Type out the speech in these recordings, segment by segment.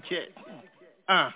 Connecticut. Uh.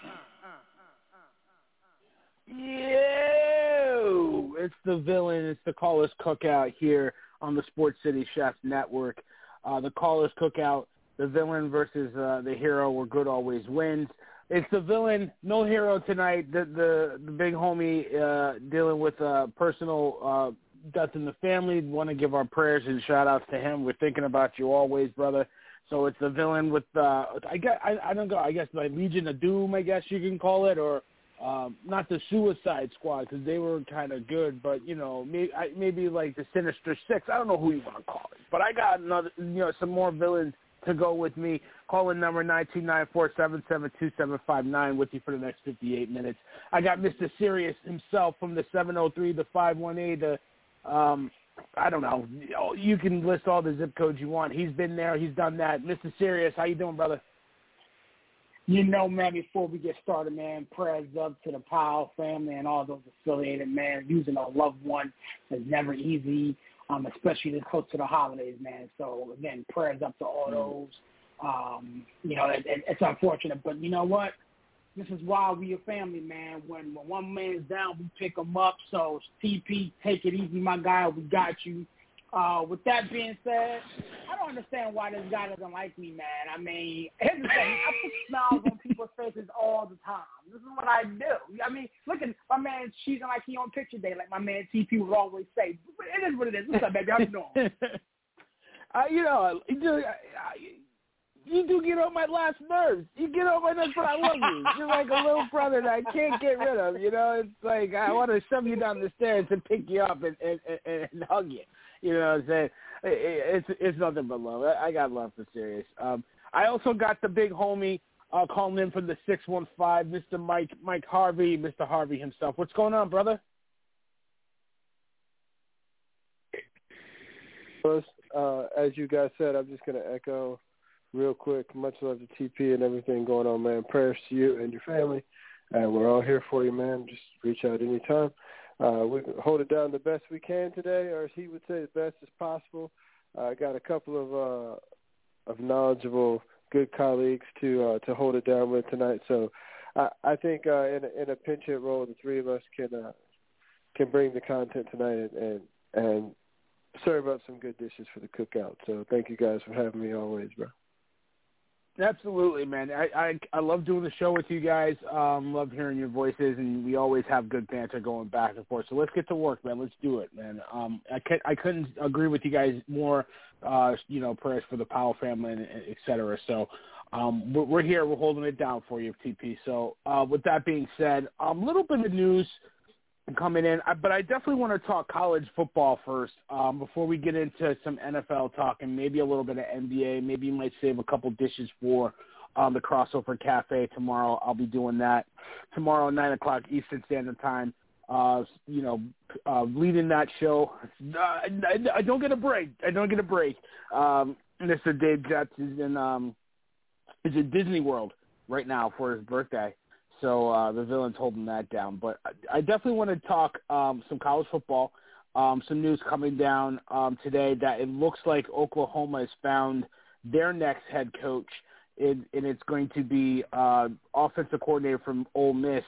Yo! It's the villain. It's the Callers Cookout here on the Sports City Chefs Network. Uh, the Callers Cookout, the villain versus uh, the hero, where good always wins. It's the villain, no hero tonight. The the, the big homie uh, dealing with uh, personal uh, death in the family. Want to give our prayers and shout outs to him. We're thinking about you always, brother. So it's the villain with uh, I guess I, I don't know. I guess like Legion of Doom, I guess you can call it, or um, not the Suicide Squad because they were kind of good, but you know maybe I, maybe like the Sinister Six. I don't know who you want to call it, but I got another you know some more villains to go with me. Call in number nine two nine four seven seven two seven five nine with you for the next fifty eight minutes. I got Mr. Serious himself from the seven oh three, the five one eight, the um I don't know. You can list all the zip codes you want. He's been there. He's done that. Mr. Serious, how you doing, brother? You know, man, before we get started, man, prayers up to the Powell family and all those affiliated, man. Losing a loved one is never easy, um, especially this close to the holidays, man. So, again, prayers up to all those. Um, you know, it, it, it's unfortunate, but you know what? This is why we a family, man. When when one man's down, we pick him up. So TP, take it easy, my guy. We got you. Uh, with that being said, I don't understand why this guy doesn't like me, man. I mean, here's the thing: I put smiles on people's faces all the time. This is what I do. I mean, look at my man cheating like he on picture day, like my man TP would always say. It is what it is. What's up, baby? You doing? uh, you know, you, do get on my last nerves. You get on my nerves, but I love you. You're like a little brother that I can't get rid of. You know, it's like I want to shove you down the stairs and pick you up and and, and, and hug you. You know what I'm saying? It's it's nothing but love. I got love for serious. Um, I also got the big homie uh, calling in from the six one five, Mr. Mike Mike Harvey, Mr. Harvey himself. What's going on, brother? First, uh, as you guys said, I'm just going to echo real quick. Much love to TP and everything going on, man. Prayers to you and your family. And we're all here for you, man. Just reach out anytime. Uh, we hold it down the best we can today, or as he would say, the best as possible. I uh, got a couple of uh, of knowledgeable, good colleagues to uh, to hold it down with tonight. So I, I think uh, in a, in a pinch hit role, the three of us can uh, can bring the content tonight and and serve up some good dishes for the cookout. So thank you guys for having me always, bro. Absolutely, man. I, I I love doing the show with you guys. Um, love hearing your voices, and we always have good banter going back and forth. So let's get to work, man. Let's do it, man. Um, I can, I couldn't agree with you guys more. Uh, you know, prayers for the Powell family, and et cetera. So, um, we're, we're here. We're holding it down for you, TP. So, uh, with that being said, a um, little bit of news coming in, but I definitely want to talk college football first um, before we get into some NFL talk and maybe a little bit of NBA. Maybe you might save a couple dishes for um, the crossover cafe tomorrow. I'll be doing that tomorrow, nine o'clock Eastern Standard Time. Uh, you know, uh, leading that show. Uh, I, I don't get a break. I don't get a break. Um, Mr. Dave Jets is in um, is in Disney World right now for his birthday. So uh, the villain's holding that down. But I, definitely want to talk um, some college football. Um, some news coming down um, today that it looks like Oklahoma has found their next head coach, and, and it's going to be uh, offensive coordinator from Ole Miss.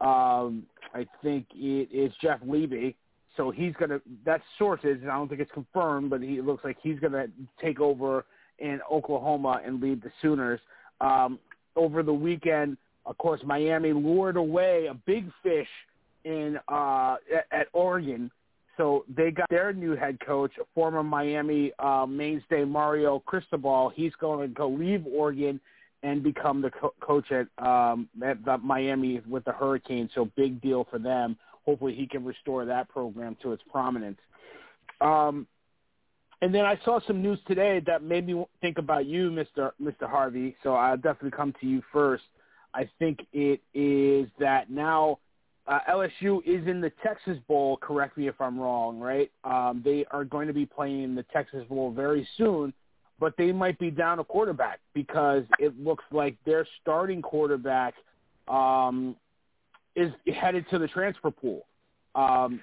Um, I think it is Jeff Lebby. So he's going to, that's sources, and I don't think it's confirmed, but he, it looks like he's going to take over in Oklahoma and lead the Sooners. Um, over the weekend, of course, Miami lured away a big fish in uh, at, Oregon. So they got their new head coach, former Miami uh, mainstay Mario Cristobal. He's going to go leave Oregon and become the co- coach at, um, at the Miami with the Hurricanes. So big deal for them. Hopefully, he can restore that program to its prominence. Um, and then I saw some news today that made me think about you, Mr. Mr. Harvey. So I'll definitely come to you first. I think it is that now uh, LSU is in the Texas Bowl. Correct me if I'm wrong, right? Um, they are going to be playing the Texas Bowl very soon, but they might be down a quarterback because it looks like their starting quarterback um, is headed to the transfer pool. Um,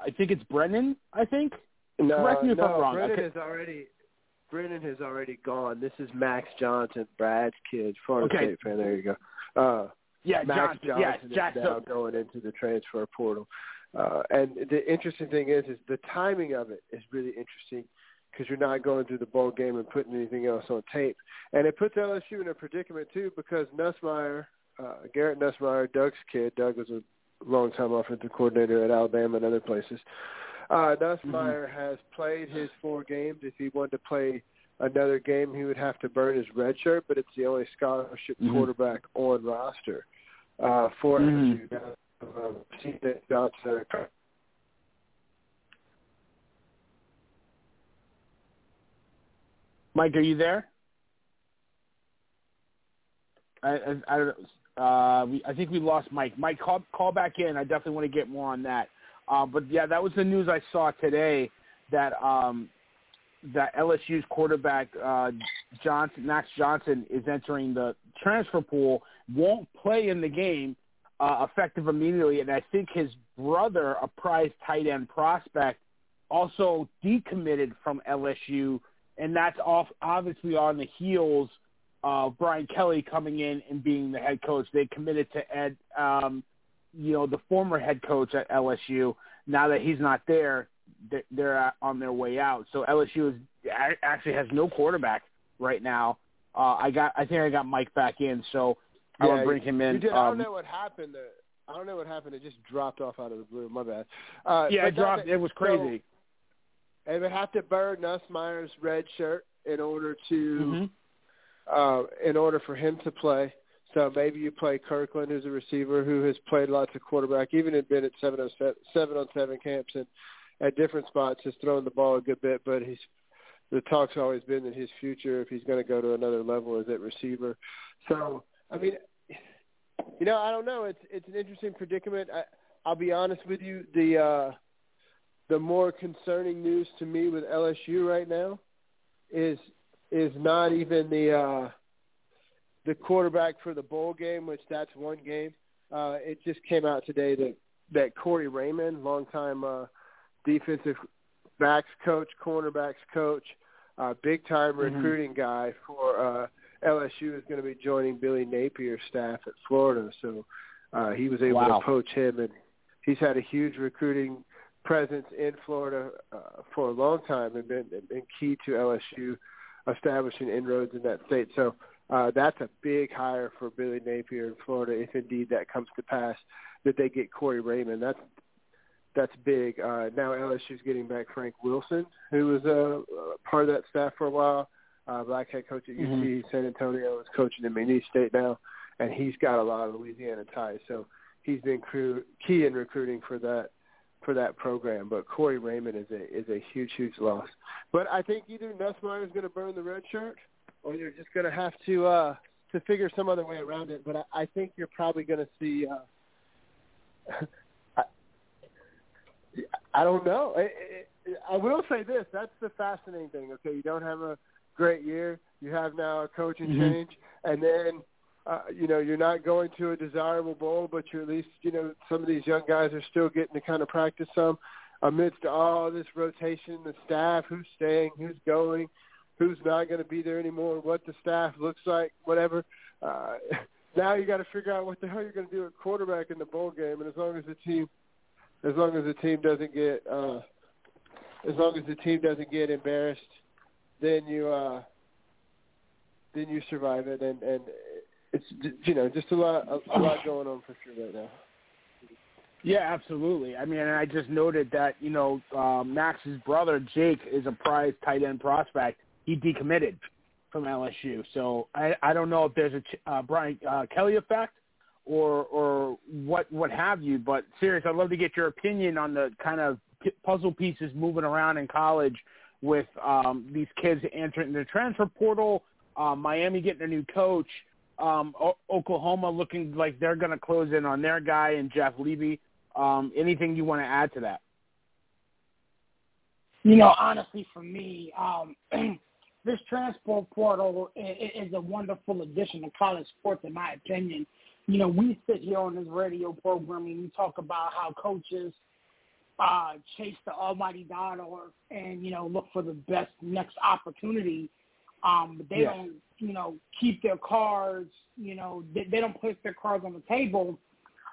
I think it's Brennan. I think No, Correct me if no, I'm wrong. Brennan Okay. has already Brennan has already gone. This is Max Johnson, Brad's kid, Florida Okay. State fan. There you go. Uh, yeah, Max Johnson. Johnson Jackson. is now going into the transfer portal. Uh, and the interesting thing is, is the timing of it is really interesting because you're not going through the bowl game and putting anything else on tape. And it puts LSU in a predicament too because Nussmeier, uh, Garrett Nussmeier, Doug's kid. Doug was a long-time offensive coordinator at Alabama and other places. Uh, Nussmeier has played his four games. If he wanted to play another game, he would have to burn his red shirt, but it's the only scholarship Mhm. quarterback on roster uh, for Mhm. LSU. Uh, Johnson. Mike, are you there? I I, I don't know. Uh, we, I think we lost Mike. Mike, call call back in. I definitely want to get more on that. Uh, but yeah, that was the news I saw today that um, that LSU's quarterback uh, Johnson, Max Johnson, is entering the transfer pool. Won't play in the game uh, effective immediately, and I think his brother, a prize tight end prospect, also decommitted from LSU, and that's off obviously on the heels of Brian Kelly coming in and being the head coach. They committed to Ed, um, you know, the former head coach at LSU. Now that he's not there, they're- on their way out. So LSU is, actually has no quarterback right now. Uh, I got, I think I got Mike back in, so I Yeah, will bring him in. Did, I Um, don't know what happened. To, I don't know what happened. It just dropped off out of the blue. My bad. Uh, yeah, it dropped. that- It was crazy. So, they would have to burn Nussmeier's red shirt in order to hmm uh, in order for him to play. So maybe you play Kirklin, who's a receiver who has played lots of quarterback, even had been at seven on seven, seven on seven camps and at different spots, has thrown the ball a good bit. But he's the talk's always been that his future, if he's going to go to another level, is at receiver. So I mean, you know, I don't know. It's it's an interesting predicament. I, I'll be honest with you. The uh, the more concerning news to me with LSU right now is is not even the uh, the quarterback for the bowl game, which that's one game. Uh, it just came out today that that Corey Raymond, longtime uh, defensive backs coach, cornerbacks coach, uh, big time Mhm. recruiting guy for uh, LSU, is going to be joining Billy Napier's staff at Florida. So uh, he was able Wow. to poach him, and he's had a huge recruiting presence in Florida uh, for a long time and been, been key to LSU establishing inroads in that state. So uh, that's a big hire for Billy Napier in Florida, if indeed that comes to pass, that they get Corey Raymond. That's that's big. Uh, now LSU's getting back Frank Wilson, who was a uh, part of that staff for a while. Uh, black head coach at UC Mhm. San Antonio is coaching at McNeese State now, and he's got a lot of Louisiana ties. So he's been key in recruiting for that for that program. But Corey Raymond is a is a huge huge loss. But I think either Nussmeier is going to burn the red shirt, or you're just going to have to uh, to figure some other way around it. But I, I think you're probably going to see. Uh, I, I don't know. I, I, I will say this: that's the fascinating thing. Okay, you don't have a great year. You have now a coaching Mhm. change, and then uh, you know, you're not going to a desirable bowl, but you're at least, you know, some of these young guys are still getting to kind of practice some amidst all this rotation, the staff, who's staying, who's going, who's not going to be there anymore, what the staff looks like, whatever. Uh, now you got to figure out what the hell you're going to do at quarterback in the bowl game, and as long as the team, as long as the team doesn't get, uh, as long as the team doesn't get embarrassed, then you, uh, then you survive it, and and it's you know just a lot a, a lot going on for sure right now. Yeah, absolutely. I mean, I just noted that you know uh, Max's brother Jake is a prize tight end prospect. He decommitted from LSU, so I I don't know if there's a uh, Brian uh, Kelly effect or or what what have you. But serious, I'd love to get your opinion on the kind of puzzle pieces moving around in college with um, these kids entering the transfer portal. Uh, Miami getting a new coach. Um, o- Oklahoma looking like they're going to close in on their guy and Jeff Lebby. Um, anything you want to add to that? You know, honestly, for me, um, this transfer portal is, a wonderful addition to college sports, in my opinion. You know, we sit here on this radio program and we talk about how coaches uh, chase the almighty dollar and you know look for the best next opportunity. Um, but they don't, you know, keep their cards. You know, they, they don't place their cards on the table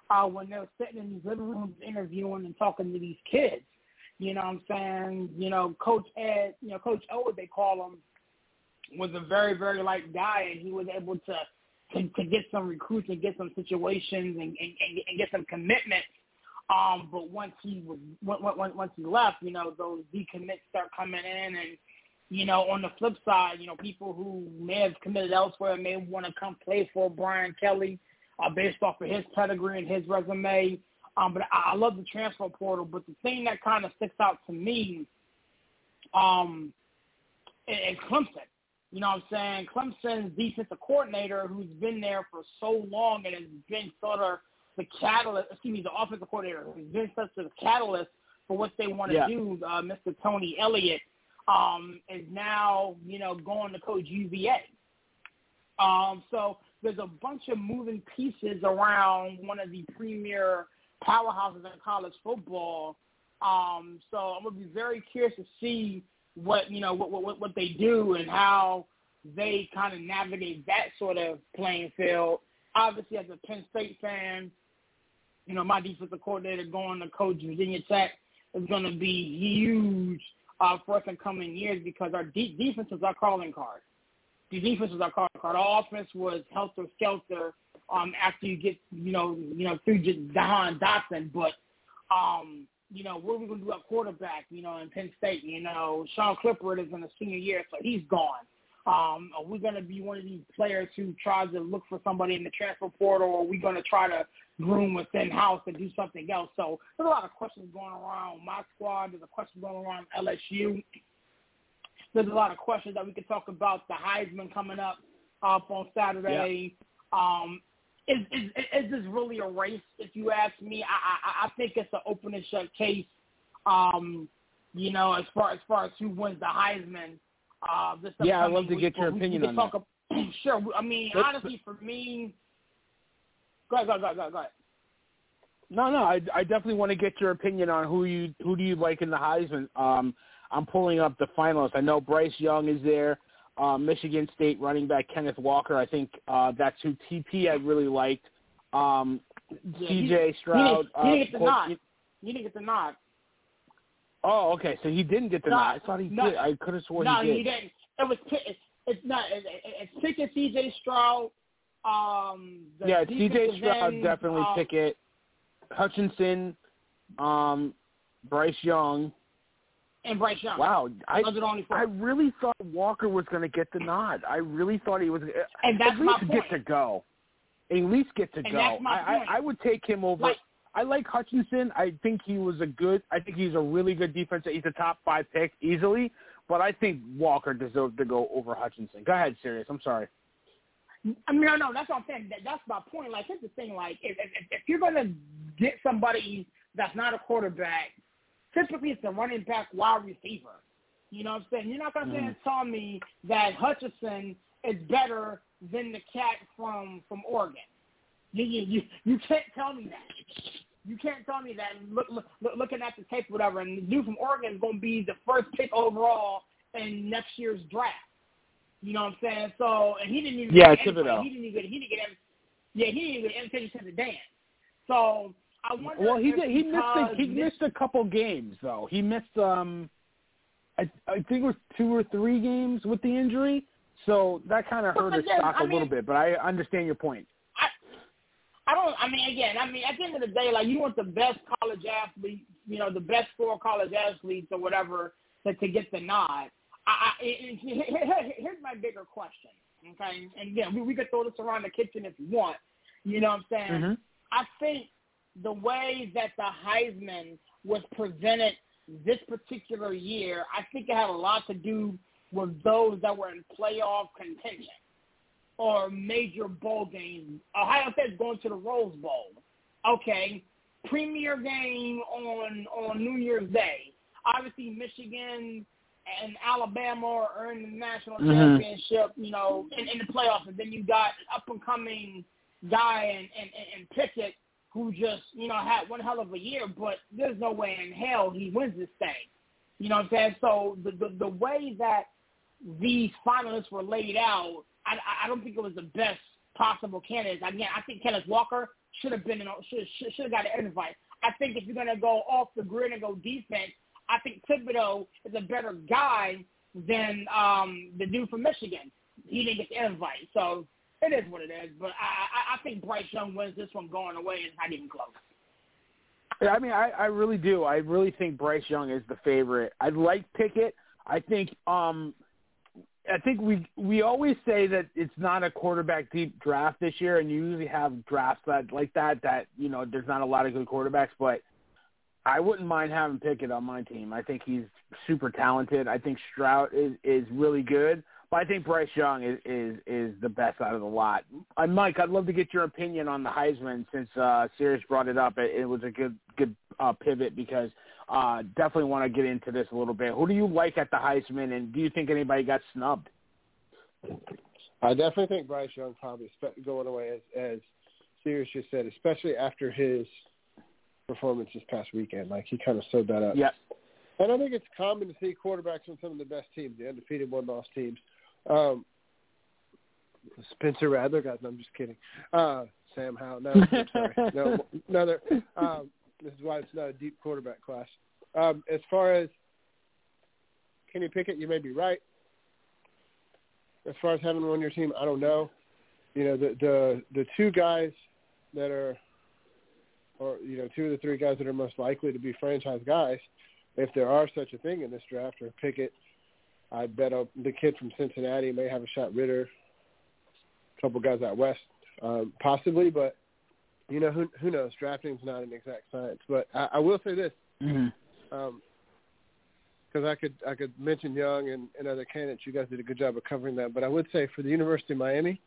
uh, when they're sitting in these living rooms interviewing and talking to these kids. You know what I'm saying? You know, Coach Ed, you know, Coach O, they call him, was a very, very light guy, and he was able to to, to get some recruits and get some situations and, and, and get some commitments. Um, but once he was once, once he left, you know, those decommits start coming in, and you know, on the flip side, you know, people who may have committed elsewhere may want to come play for Brian Kelly uh, based off of his pedigree and his resume. Um, but I, I love the transfer portal. But the thing that kind of sticks out to me um, is Clemson. You know what I'm saying? Clemson's defensive coordinator, who's been there for so long and has been sort of the catalyst, excuse me, the offensive coordinator, who's been such a catalyst for what they want to yeah. do, uh, Mr. Tony Elliott, um, is now, you know, going to coach UVA. Um, so there's a bunch of moving pieces around one of the premier powerhouses in college football. Um, so I'm gonna be very curious to see what you know what what, what they do and how they kind of navigate that sort of playing field. Obviously, as a Penn State fan, you know my defensive coordinator going to coach Virginia Tech is going to be huge uh, for us in coming years because our de- defenses our calling card. the defense was our calling card. Our offense was helter skelter um, after you get you know you know through Jahan Dotson, but um, you know what are we going to do at quarterback? You know in Penn State, you know Sean Clifford is in a senior year, so he's gone. Um, are we going to be one of these players who tries to look for somebody in the transfer portal, or are we going to try to groom within house and do something else? So there's a lot of questions going around my squad. There's a question going around LSU there's a lot of questions that we could talk about. The Heisman coming up up on Saturday. Um, is, is is this really a race? If you ask me, I I, I think it's an open and shut case. Um, you know, as far as far as who wins the Heisman. Uh, this yeah, I'd love to get your opinion on talk that. About, sure. I mean, Let's, honestly, for me, go ahead, go ahead, go ahead, go ahead. No, no, I, I definitely want to get your opinion on who you who do you like in the Heisman. Um, I'm pulling up the finalists. I know Bryce Young is there. Uh, Michigan State running back Kenneth Walker. I think uh, that's who TP I really liked. Um, yeah, C.J. Stroud. He, he didn't get the uh, nod. He didn't get the nod. Oh, okay. So he didn't get the no, nod. I thought he no, did. I could have sworn no, he did. No, he didn't. It was it's, it's not. It, it, it's Pickett, C.J. Stroud. Um, the yeah, C.J. Stroud end, definitely um, Pickett. Hutchinson, um, Bryce Young. And Bryce Young. Wow, I Those only four. I really thought Walker was going to get the nod. I really thought he was. Uh, and that's at my least point. get to go. At least get to And go. that's my I, point. I I would take him over. Like- I like Hutchinson. I think he was a good. I think he's a really good defensive. He's a top five pick easily. But I think Walker deserved to go over Hutchinson. Go ahead, serious. I'm sorry. I mean, no, no, that's what I'm saying. That, that's my point. Like, here's the thing. Like, if, if, if you're going to get somebody that's not a quarterback, typically it's a running back wide receiver. You know what I'm saying? You're not going to mm tell me that Hutchinson is better than the cat from from Oregon. You you you, you can't tell me that. You can't tell me that. Look, look, look looking at the tape, whatever, and the dude from Oregon is going to be the first pick overall in next year's draft. You know what I'm saying? So, and he didn't even yeah, get Thibodeaux. He didn't even get he didn't get yeah he didn't even get invitation to the dance. So I wonder. Well, he did. He missed. A, he missed a couple games though. He missed. Um, I I think it was two or three games with the injury. So that kind of hurt his then, stock I a little bit. But I understand your point. I don't. I mean, again, I mean, at the end of the day, like you want the best college athlete, you know, the best four college athletes or whatever to, to get the nod. I, I, here- here- here's my bigger question. Okay, and again, we, we could throw this around the kitchen if you want. You know what I'm saying? Mhm. I think the way that the Heisman was presented this particular year, I think it had a lot to do with those that were in playoff contention or major bowl games. Ohio State's going to the Rose Bowl. Okay, premier game on on New Year's Day. Obviously, Michigan and Alabama are earning the national Mhm. championship. You know, in, in the playoffs, and then you got up and coming guy and and and Pickett who just you know had one hell of a year, but there's no way in hell he wins this thing. You know what I'm saying? So the the, the way that these finalists were laid out, I, I don't think it was the best possible candidates. Again, I think Kenneth Walker should have been in, should should, have got an invite. I think if you're gonna go off the grid and go defense, I think Thibodeaux is a better guy than um, the dude from Michigan. He didn't get the invite, so it is what it is. But I, I, I think Bryce Young wins this one going away. It's not even close. Yeah, I mean, I, I really do. I really think Bryce Young is the favorite. I like Pickett. I think um I think we we always say that it's not a quarterback deep draft this year, and you usually have drafts that like that that you know there's not a lot of good quarterbacks, but I wouldn't mind having Pickett on my team. I think he's super talented. I think Stroud is is really good, but I think Bryce Young is is is the best out of the lot. Uh, Mike, I'd love to get your opinion on the Heisman since uh, Serious brought it up. It, it was a good good uh, pivot because uh, definitely want to get into this a little bit. Who do you like at the Heisman, and do you think anybody got snubbed? I definitely think Bryce Young probably going away as as Serious just said, especially after his performance this past weekend. Like he kind of sewed that up. Yeah. And I think it's common to see quarterbacks on some of the best teams, the undefeated one loss teams. Um, Spencer Rattler, guys, no, I'm just kidding. Uh, Sam Howell, no, I'm sorry, no, another. Um, this is why it's not a deep quarterback class. Um, as far as Kenny Pickett, you may be right. As far as having one on your team, I don't know. You know, the the the two guys that are, or you know, two of the three guys that are most likely to be franchise guys, if there are such a thing in this draft, are Pickett. I bet uh, the kid from Cincinnati may have a shot. Ridder, a couple guys out west, um, possibly, but you know who who knows? Drafting's not an exact science. But I, I will say this. Mm-hmm. Um, because I could I could mention Young and, and other candidates. You guys did a good job of covering that. But I would say for the University of Miami,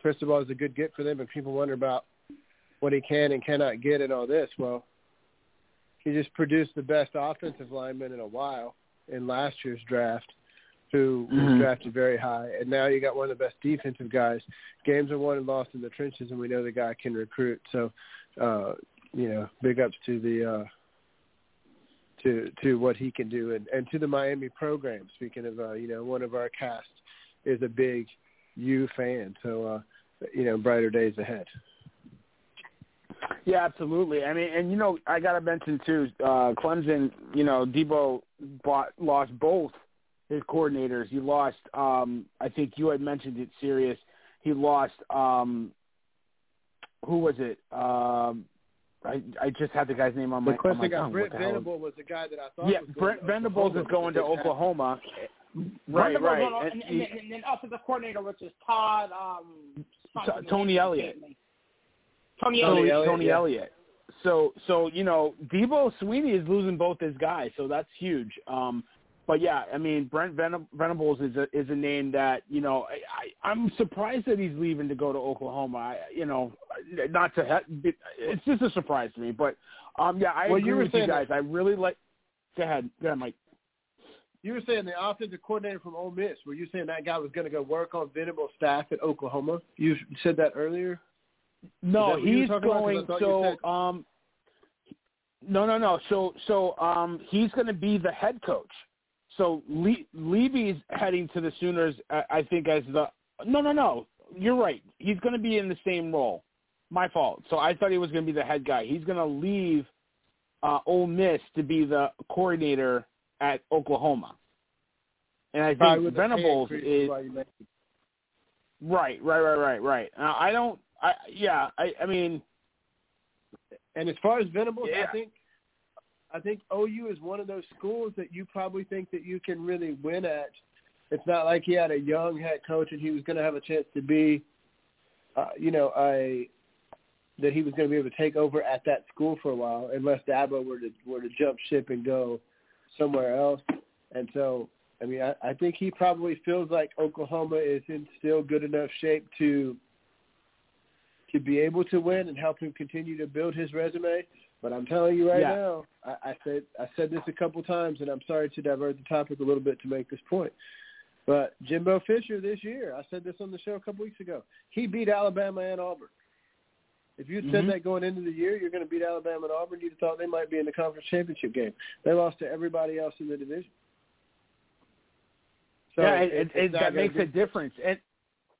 Cristobal is a good get for them. And people wonder about what he can and cannot get and all this. Well, he just produced the best offensive lineman in a while in last year's draft, who was Mhm. drafted very high. And now you got one of the best defensive guys. Games are won and lost in the trenches, and we know the guy can recruit. So, uh, you know, big ups to the. Uh, to to what he can do and and to the Miami program. Speaking of uh, you know one of our cast is a big U fan, so uh, you know brighter days ahead. Yeah, absolutely. I mean, and you know, I got to mention too, uh, Clemson. You know, Dabo bought, lost both his coordinators. He lost. um I think you had mentioned it, serious. He lost. um Who was it? Um I I just had the guy's name on my, The on question my got. Brent the? Venable was the guy that I thought. Yeah, was Brent Venables is going to but didn't happen. Oklahoma. Right, right. on- And And, and, and then offensive coordinator, which is Todd. Um, To- Tony Elliott. Tony Tony, Elliott. Tony yeah. Elliott. So so you know, Dabo Swinney is losing both his guys, so that's huge. Um, but yeah, I mean Brent Ven- Venables is a is a name that you know I, I I'm surprised that he's leaving to go to Oklahoma. I, you know, not to he- it's just a surprise to me. But um, yeah, I Well, agree you were with you guys. I really like. Go ahead, go ahead, Mike. you were saying the offensive coordinator from Ole Miss. Were you saying that guy was going to go work on Venable's staff at Oklahoma? You said that earlier. No, Is that what you were he's talking about? 'Cause I going. So, um, no, no, no. So, so, um, he's going to be the head coach. So Le- Lebby's heading to the Sooners, I, I think, as the. No, no, no. You're right. He's going to be in the same role. My fault. So I thought he was going to be the head guy. He's going to leave uh, Ole Miss to be the coordinator at Oklahoma. And I think Venables is why you mentioned- right, right, right, right, right. Now, I don't. I yeah. I I mean, And as far as Venables, Yeah. I think I think OU is one of those schools that you probably think that you can really win at. It's not like he had a young head coach and he was going to have a chance to be, uh, you know, a that he was going to be able to take over at that school for a while, unless Dabo were to were to jump ship and go somewhere else. And so, I mean, I, I think he probably feels like Oklahoma is in still good enough shape to to be able to win and help him continue to build his resume. But I'm telling you right Yeah. now, I, I said I said this a couple times, and I'm sorry to divert the topic a little bit to make this point. But Jimbo Fisher this year, I said this on the show a couple weeks ago. He beat Alabama and Auburn. If you'd said Mhm. that going into the year, you're going to beat Alabama and Auburn, you'd have thought they might be in the conference championship game. They lost to everybody else in the division. So yeah, it, it- it, it's it, not that makes be- a difference. It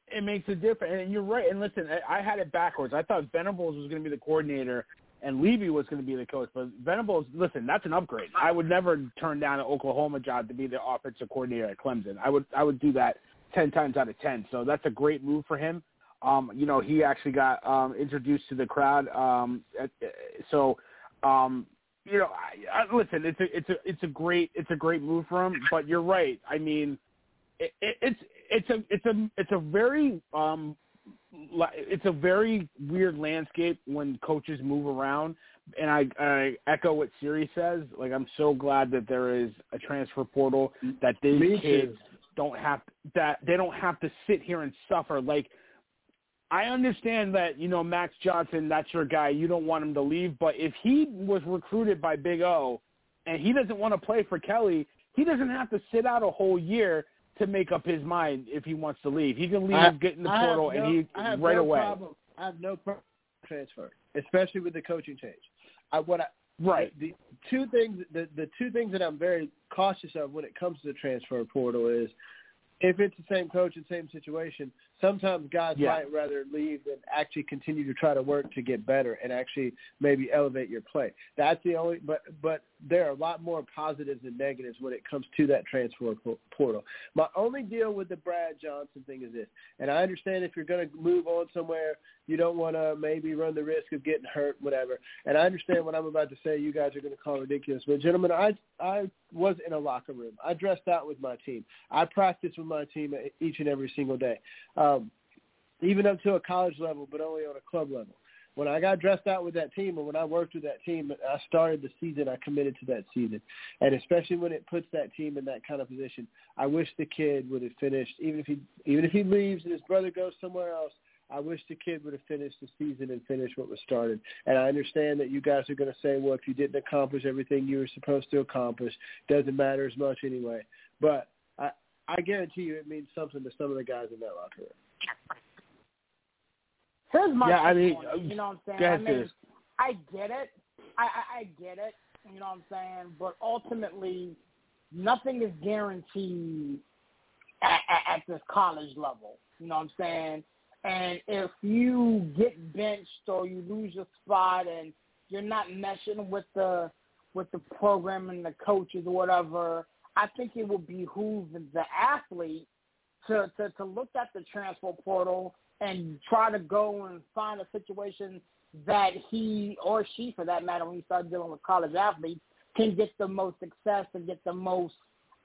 it makes a difference. And you're right. And listen, I, had it backwards. I thought Venables was going to be the coordinator and Lebby was going to be the coach. But Venables, listen, that's an upgrade. I would never turn down an Oklahoma job to be the offensive coordinator at Clemson. I would I would do that ten times out of ten. So that's a great move for him. Um, you know, he actually got um, introduced to the crowd. Um, at, so, um, you know, I, I, listen, it's a it's a it's a great it's a great move for him. But you're right. I mean, it, it, it's it's a it's a it's a very um it's a very weird landscape when coaches move around. And I, I echo what Siri says. Like I'm so glad that there is a transfer portal that these Me too. kids don't have that they don't have to sit here and suffer. Like I understand that you know Max Johnson, that's your guy. You don't want him to leave, but if he was recruited by Big O and he doesn't want to play for Kelly, he doesn't have to sit out a whole year to make up his mind if he wants to leave. He can leave, I- get in the I portal, no- and he right no away. Problem. I have no problem transfer, especially with the coaching change. I, what I, Right. The two things, the the two things that I'm very cautious of when it comes to the transfer portal is if it's the same coach and same situation, sometimes guys Yeah. might rather leave than actually continue to try to work to get better and actually maybe elevate your play. That's the only, but but there are a lot more positives than negatives when it comes to that transfer portal. My only deal with the Brad Johnson thing is this, and I understand if you're going to move on somewhere, you don't want to maybe run the risk of getting hurt, whatever. And I understand what I'm about to say. You guys are going to call ridiculous, but gentlemen, I I was in a locker room. I dressed out with my team. I practiced with my team each and every single day, uh, um, even up to a college level, but only on a club level. When I got dressed out with that team, and when I worked with that team, I started the season. I committed to that season, and especially when it puts that team in that kind of position, I wish the kid would have finished. Even if he even if he leaves and his brother goes somewhere else, I wish the kid would have finished the season and finished what was started. And I understand that you guys are going to say, well, if you didn't accomplish everything you were supposed to accomplish, doesn't matter as much anyway. But I, guarantee you it means something to some of the guys in that locker room. Here's my Yeah, I mean, you know what I'm saying? I mean. I get it. I, I I get it. You know what I'm saying? But ultimately, nothing is guaranteed at, at, at this college level. You know what I'm saying? And if you get benched or you lose your spot and you're not meshing with the with the program and the coaches or whatever, I think it will behoove the athlete to, to, to look at the transfer portal and try to go and find a situation that he or she, for that matter, when you start dealing with college athletes, can get the most success and get the most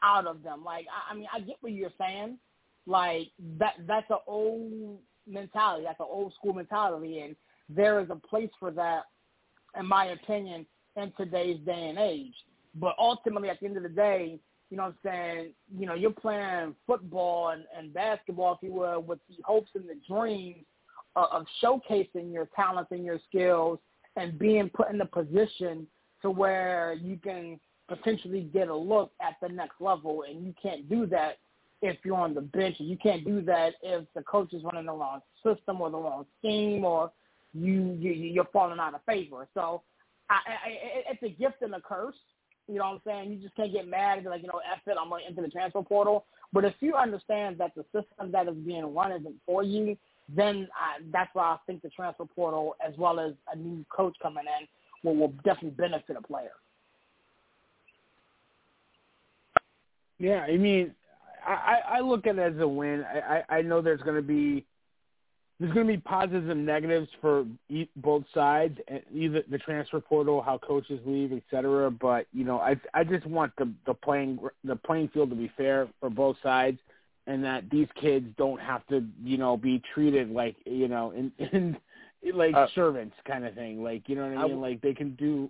out of them. Like, I, I mean, I get what you're saying. Like that, that's an old mentality. That's an old school mentality, and there is a place for that, in my opinion, in today's day and age. But ultimately, at the end of the day, you know what I'm saying, you know, you're playing football and, and basketball, if you will, with the hopes and the dreams of, of showcasing your talents and your skills and being put in a position to where you can potentially get a look at the next level, and you can't do that if you're on the bench. You can't do that if the coach is running the wrong system or the wrong scheme, or you, you you're falling out of favor. So I, I, it's a gift and a curse. You know what I'm saying? You just can't get mad and be like, you know, F it, I'm going into the transfer portal. But if you understand that the system that is being run isn't for you, then I, that's why I think the transfer portal, as well as a new coach coming in, will, will definitely benefit a player. Yeah, I mean, I, I look at it as a win. I, I know there's going to be there's going to be positives and negatives for both sides, and either the transfer portal, how coaches leave, et cetera. But you know, I I just want the the playing the playing field to be fair for both sides, and that these kids don't have to you know be treated like you know in, in like uh, servants kind of thing. Like you know what I mean? I, like they can do.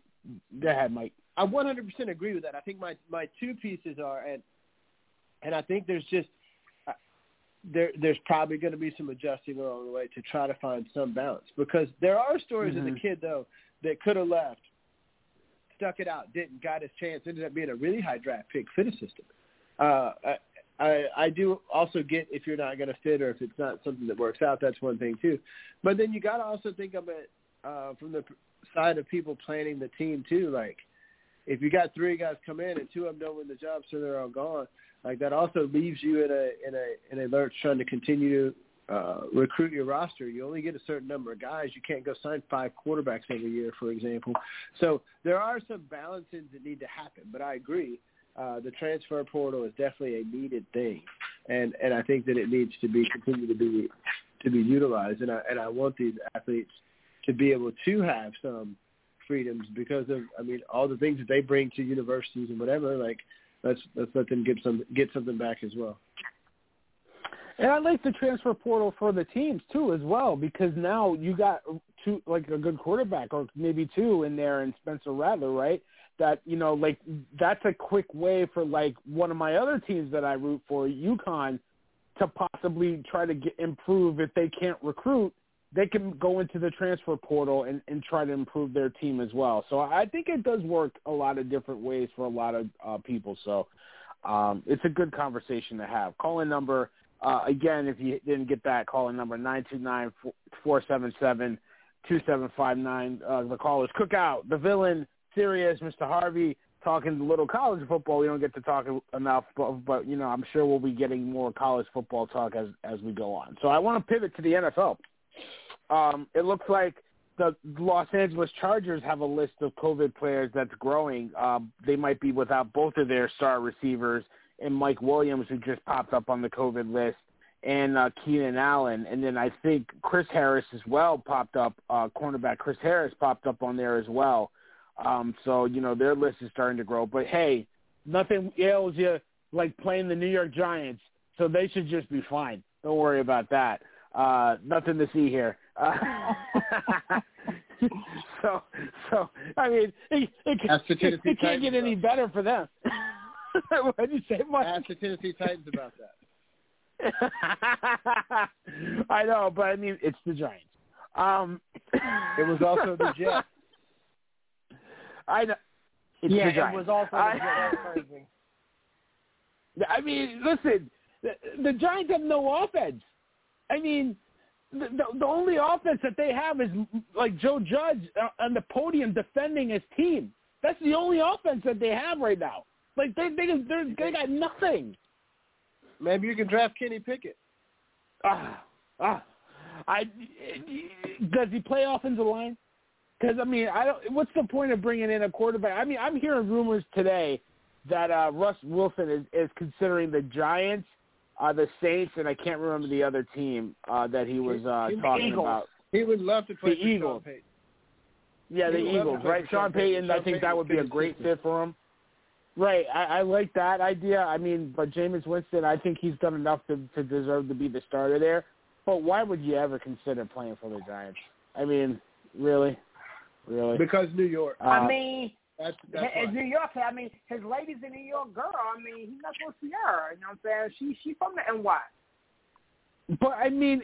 Go ahead, Mike. I 100% agree with that. I think my my two pieces are and and I think there's just there there's probably going to be some adjusting along the way to try to find some balance because there are stories mm-hmm. of the kid though that could have left, stuck it out, didn't, got his chance, ended up being a really high draft pick, fit a system. Uh, I, I I do also get if you're not going to fit or if it's not something that works out, that's one thing too. But then you got to also think of it uh, from the side of people planning the team too. Like if you got three guys come in and two of them don't win the job, so they're all gone like that also leaves you in a in a in a lurch trying to continue to uh, recruit your roster. You only get a certain number of guys. You can't go sign five quarterbacks every year, for example. So there are some balances that need to happen. But I agree, uh, the transfer portal is definitely a needed thing, and and I think that it needs to be continue to be to be utilized. And I and I want these athletes to be able to have some freedoms because of I mean all the things that they bring to universities and whatever like let's let's let them get some get something back as well. And I like the transfer portal for the teams too, as well, because now you got two like a good quarterback or maybe two in there, and Spencer Rattler, right? That you know, like that's a quick way for like one of my other teams that I root for, UConn, to possibly try to get improve if they can't recruit they can go into the transfer portal and, and try to improve their team as well. So I think it does work a lot of different ways for a lot of uh, people. So um, it's a good conversation to have. Call in number, uh, again, if you didn't get that, call in number 929-477-2759. Uh, the call is Cookout, the villain, serious, Mr. Harvey, talking a little college football. We don't get to talk enough, but, but you know, I'm sure we'll be getting more college football talk as as we go on. So I want to pivot to the NFL. Um, it looks like the Los Angeles Chargers have a list of COVID players that's growing. Um, they might be without both of their star receivers and Mike Williams, who just popped up on the COVID list, and uh, Keenan Allen. And then I think Chris Harris as well popped up. Uh, cornerback Chris Harris popped up on there as well. Um, so you know their list is starting to grow. But hey, nothing ails you like playing the New York Giants, so they should just be fine. Don't worry about that. Uh, nothing to see here. Uh, so, so I mean, it, it, it, it can't get any better for them. what did you say, Mike? Ask the Tennessee Titans about that. I know, but I mean, it's the Giants. Um, it was also the Jets. I know. It's yeah, it was also the Jets. I mean, listen, the, the Giants have no offense. I mean, the, the, only offense that they have is like Joe Judge on the podium defending his team. That's the only offense that they have right now. Like they they they they got nothing. Maybe you can draft Kenny Pickett. Ah, ah. I does he play offensive line? Because I mean, I don't. What's the point of bringing in a quarterback? I mean, I'm hearing rumors today that uh Russ Wilson is, is considering the Giants uh, the Saints, and I can't remember the other team uh, that he was uh, talking Eagles. about. He would love to play the Eagles. Yeah, the Eagles, right? Sean Payton, Sean I think Payton that would be a great fit for him. Right, I, I like that idea. I mean, but Jameis Winston, I think he's done enough to, to deserve to be the starter there. But why would you ever consider playing for the Giants? I mean, really, really? Because New York. Uh, I mean, that's, that's in New York, I mean, his lady's a New York girl. I mean, he's not supposed to see her. You know what I'm saying? She she from the NY. But I mean,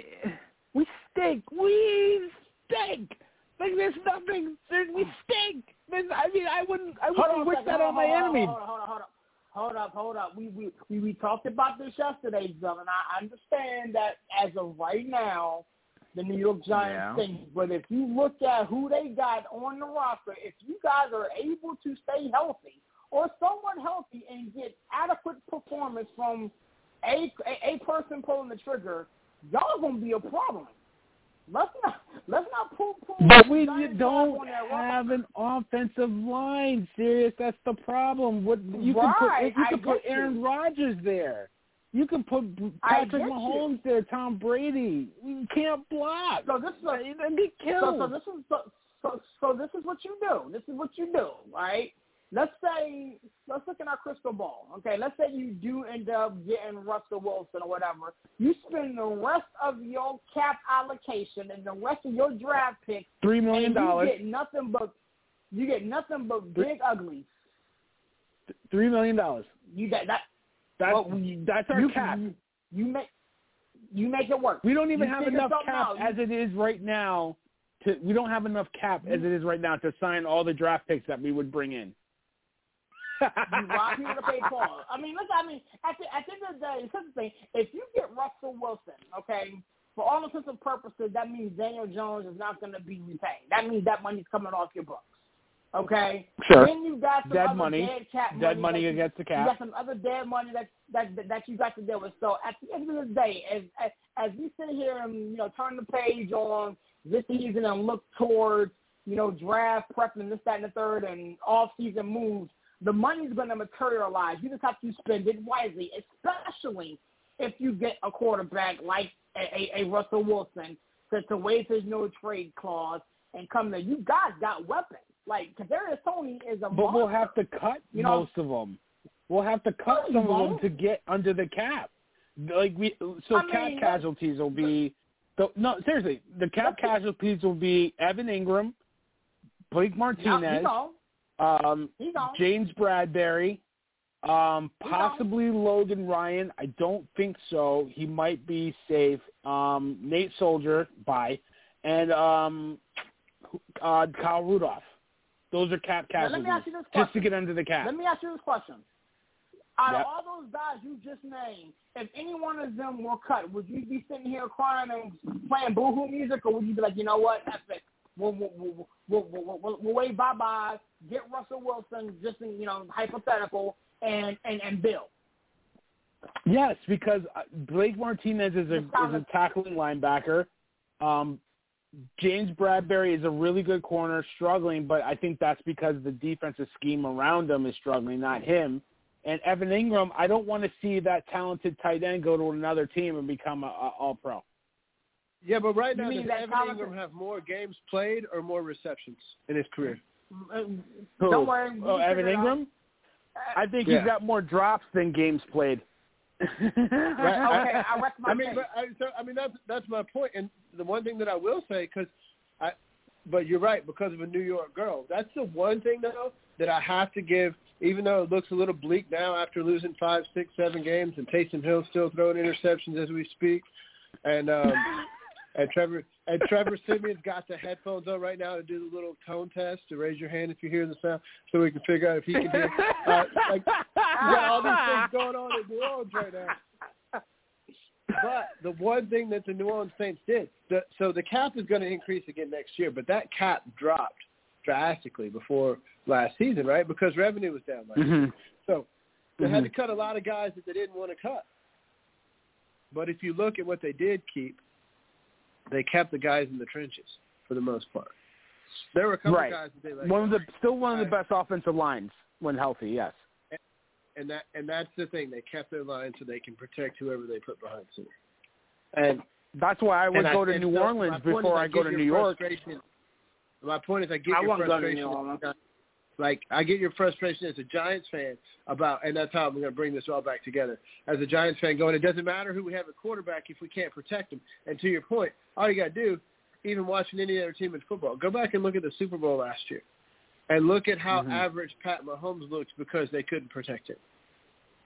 we stink. We stink. Like there's nothing. There's, we stink. I mean, I wouldn't. I wouldn't wish that on my hold enemy. Hold on, hold on, hold on. Hold up, hold up. We we we, we talked about this yesterday, Bill, and I understand that as of right now, the New York Giants Yeah. thing. But if you look at who they got on the roster, if you guys are able to stay healthy or somewhat healthy and get adequate performance from a a, a person pulling the trigger, y'all gonna be a problem. Let's not let's not pull pull. But we Giants don't on that roster. have an offensive line. Serious, that's the problem. What you can put, you I can put. Aaron Rodgers there. You can put Patrick get you. Mahomes there. Tom Brady. You can't block. So this is a, They they get killed. So, so this is so, so so this is what you do. This is what you do, right? Let's say let's look at our crystal ball. Okay, let's say you do end up getting Russell Wilson or whatever. You spend the rest of your cap allocation and the rest of your draft picks, Three million dollars. you get nothing but you get nothing but big uglies. Three million dollars. You get that. That's well, we- that's our you, cap. You, you make you make it work. We don't even You have enough cap out. as it is right now. To we don't have enough cap as it is right now to sign all the draft picks that we would bring in. you rob people to pay Paul. I mean, listen. I mean, at the at the end of the day, thing: if you get Russell Wilson, okay, for all intents and purposes, that means Daniel Jones is not going to be retained. That means that money's coming off your books. Okay. Sure. Then you got some Dead other money. dead cap Dead money that you- against the You got some other dead money that that that, that you got to deal with. So at the end of the day, as, as as we sit here and you know turn the page on this season and look towards you know draft prep and this that and the third and off season moves, the money's going to materialize. You just have to spend it wisely, especially if you get a quarterback like a, a, a Russell Wilson to, to waive his no trade clause and come there. You guys got weapons. Like Kadarius Toney is a But we'll have to cut You know- most of them. We'll have to cut No, some of them to get under the cap. Like we, so I cap mean, casualties will be. The, no, seriously, the cap casualties will be Evan Engram, Blake Martinez, um. James Bradberry, um, possibly Logan Ryan. I don't think so. He might be safe. Um, Nate Solder, bye, and um, uh, Kyle Rudolph. Those are cap casualties me ask you this just to get under the cap. Let me ask you this question. Out Yep. of all those guys you just named, if any one of them were cut, would you be sitting here crying and playing boohoo music, or would you be like, you know what, it. We'll, we'll, we'll, we'll, we'll, we'll, we'll wave bye-bye, get Russell Wilson, just, in, you know, hypothetical, and, and, and build. Yes, because uh, Blake Martinez is a is a tackling linebacker. Um, James Bradberry is a really good corner, struggling, but I think that's because the defensive scheme around him is struggling, not him. And Evan Engram, I don't want to see that talented tight end go to another team and become a, a All Pro. Yeah, but right now, mean does Evan talented- Engram have more games played or more receptions in his career? Uh, Who? Don't worry. Oh, Evan figure it out. Engram. I think Yeah. he's got more drops than games played. Okay, I rest my I mean, but I, so, I mean that's that's my point. And the one thing that I will say, because I, but you're right, because of a New York girl. That's the one thing though that I have to give, even though it looks a little bleak now after losing five, six, seven games, and Taysom Hill still throwing interceptions as we speak, and um, and Trevor and Trevor Siemian's got the headphones on right now to do the little tone test to raise your hand if you hear the sound, so we can figure out if he can hear. Uh, like, you got all these things going on in New Orleans right now. But the one thing that the New Orleans Saints did, the, so the cap is going to increase again next year, but that cap dropped drastically before last season, right? Because revenue was down last year. Mhm. So they had Mhm. to cut a lot of guys that they didn't want to cut. But if you look at what they did keep, they kept the guys in the trenches for the most part. There were a couple Right. guys that they let One of the still one of the best offensive lines when healthy. Yes. And that and that's the thing. They kept their line so they can protect whoever they put behind center. And That's why I would go I, to New so Orleans before is I go to New York. My point is, I get I your won't go to frustration. Like I get your frustration as a Giants fan about, and that's how I'm going to bring this all back together. As a Giants fan, going, it doesn't matter who we have at quarterback if we can't protect them. And to your point, all you got to do, even watching any other team in football, go back and look at the Super Bowl last year, and look at how Mhm. average Pat Mahomes looked because they couldn't protect him.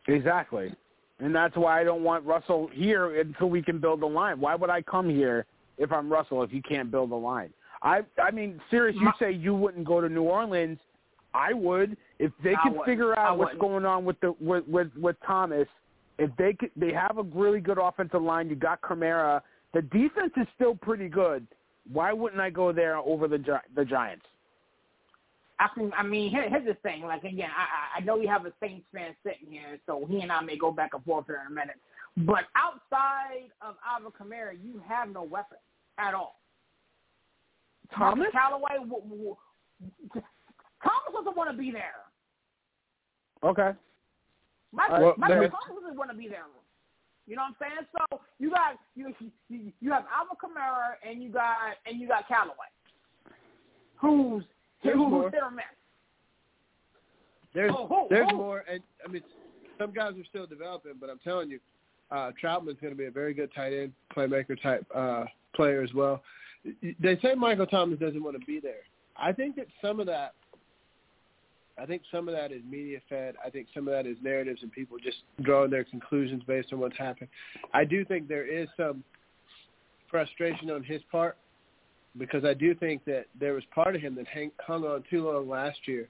Exactly. And that's why I don't want Russell here until we can build a line. Why would I come here if I'm Russell if you can't build a line? I I mean, serious, you say you wouldn't go to New Orleans I would if they could figure out what's going on with the with with, with Thomas. If they could, they have a really good offensive line. You got Kamara. The defense is still pretty good. Why wouldn't I go there over the the Giants? I can. I mean, here, here's the thing. Like again, I, I know we have a Saints fan sitting here, so he and I may go back and forth here in a minute. But outside of Alvin Kamara, you have no weapon at all. Thomas? Marquez Callaway. W- w- Thomas doesn't want to be there. Okay. Michael, Well, Michael Thomas doesn't want to be there. You know what I'm saying? So you got you you, you have Alvin Kamara and you got and you got Callaway, who's There's more. hit or miss. There's Oh, who- there's who? more, and I mean, some guys are still developing, but I'm telling you, uh, Trautman's going to be a very good tight end, playmaker type uh, player as well. They say Michael Thomas doesn't want to be there. I think that some of that, I think some of that is media fed. I think some of that is narratives and people just drawing their conclusions based on what's happened. I do think there is some frustration on his part because I do think that there was part of him that hang, hung on too long last year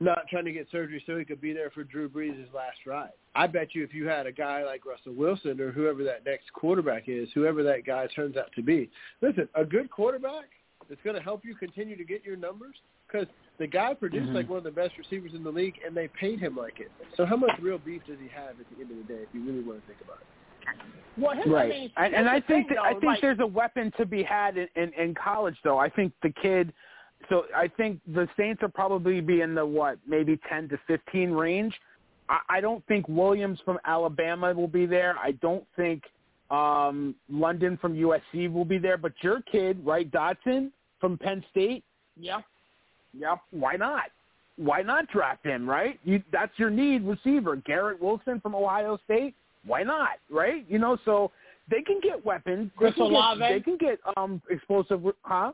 not trying to get surgery so he could be there for Drew Brees' last ride. I bet you if you had a guy like Russell Wilson or whoever that next quarterback is, whoever that guy turns out to be, listen, a good quarterback that's going to help you continue to get your numbers because the guy produced Mhm. like one of the best receivers in the league and they paid him like it. So how much real beef does he have at the end of the day if you really want to think about it? Well, his, Right. I mean, and and I think thing, that, I think like, there's a weapon to be had in, in in college though. I think the kid so I think the Saints will probably be in the what, maybe 10 to 15 range. I, I don't think Williams from Alabama will be there. I don't think um London from USC will be there, but your kid, right, Dotson from Penn State, yeah, yeah, why not? Why not draft him, right? You that's your need receiver. Garrett Wilson from Ohio State, why not, right? You know, so they can get weapons. Chris they can Olave? Get, they can get um explosive, huh?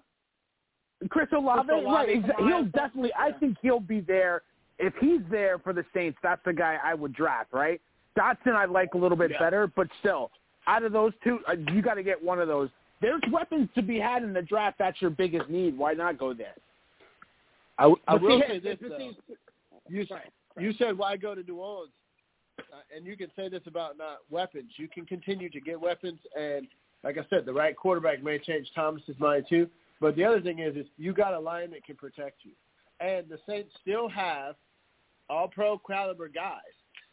Chris Olave, Chris Olave right? from Exa- Ohio he'll State? definitely. I think he'll be there if he's there for the Saints. That's the guy I would draft, right? Dotson, I like a little bit Yeah. better, but still, out of those two, uh, you got to get one of those. There's weapons to be had in the draft. That's your biggest need. Why not go there? I, But see, will here- say this but though. You you said why go to New Orleans, Uh, and you can say this about not weapons. You can continue to get weapons, and like I said, the right quarterback may change Thomas's mind too. But the other thing is, is you got a line that can protect you, and the Saints still have all pro caliber guys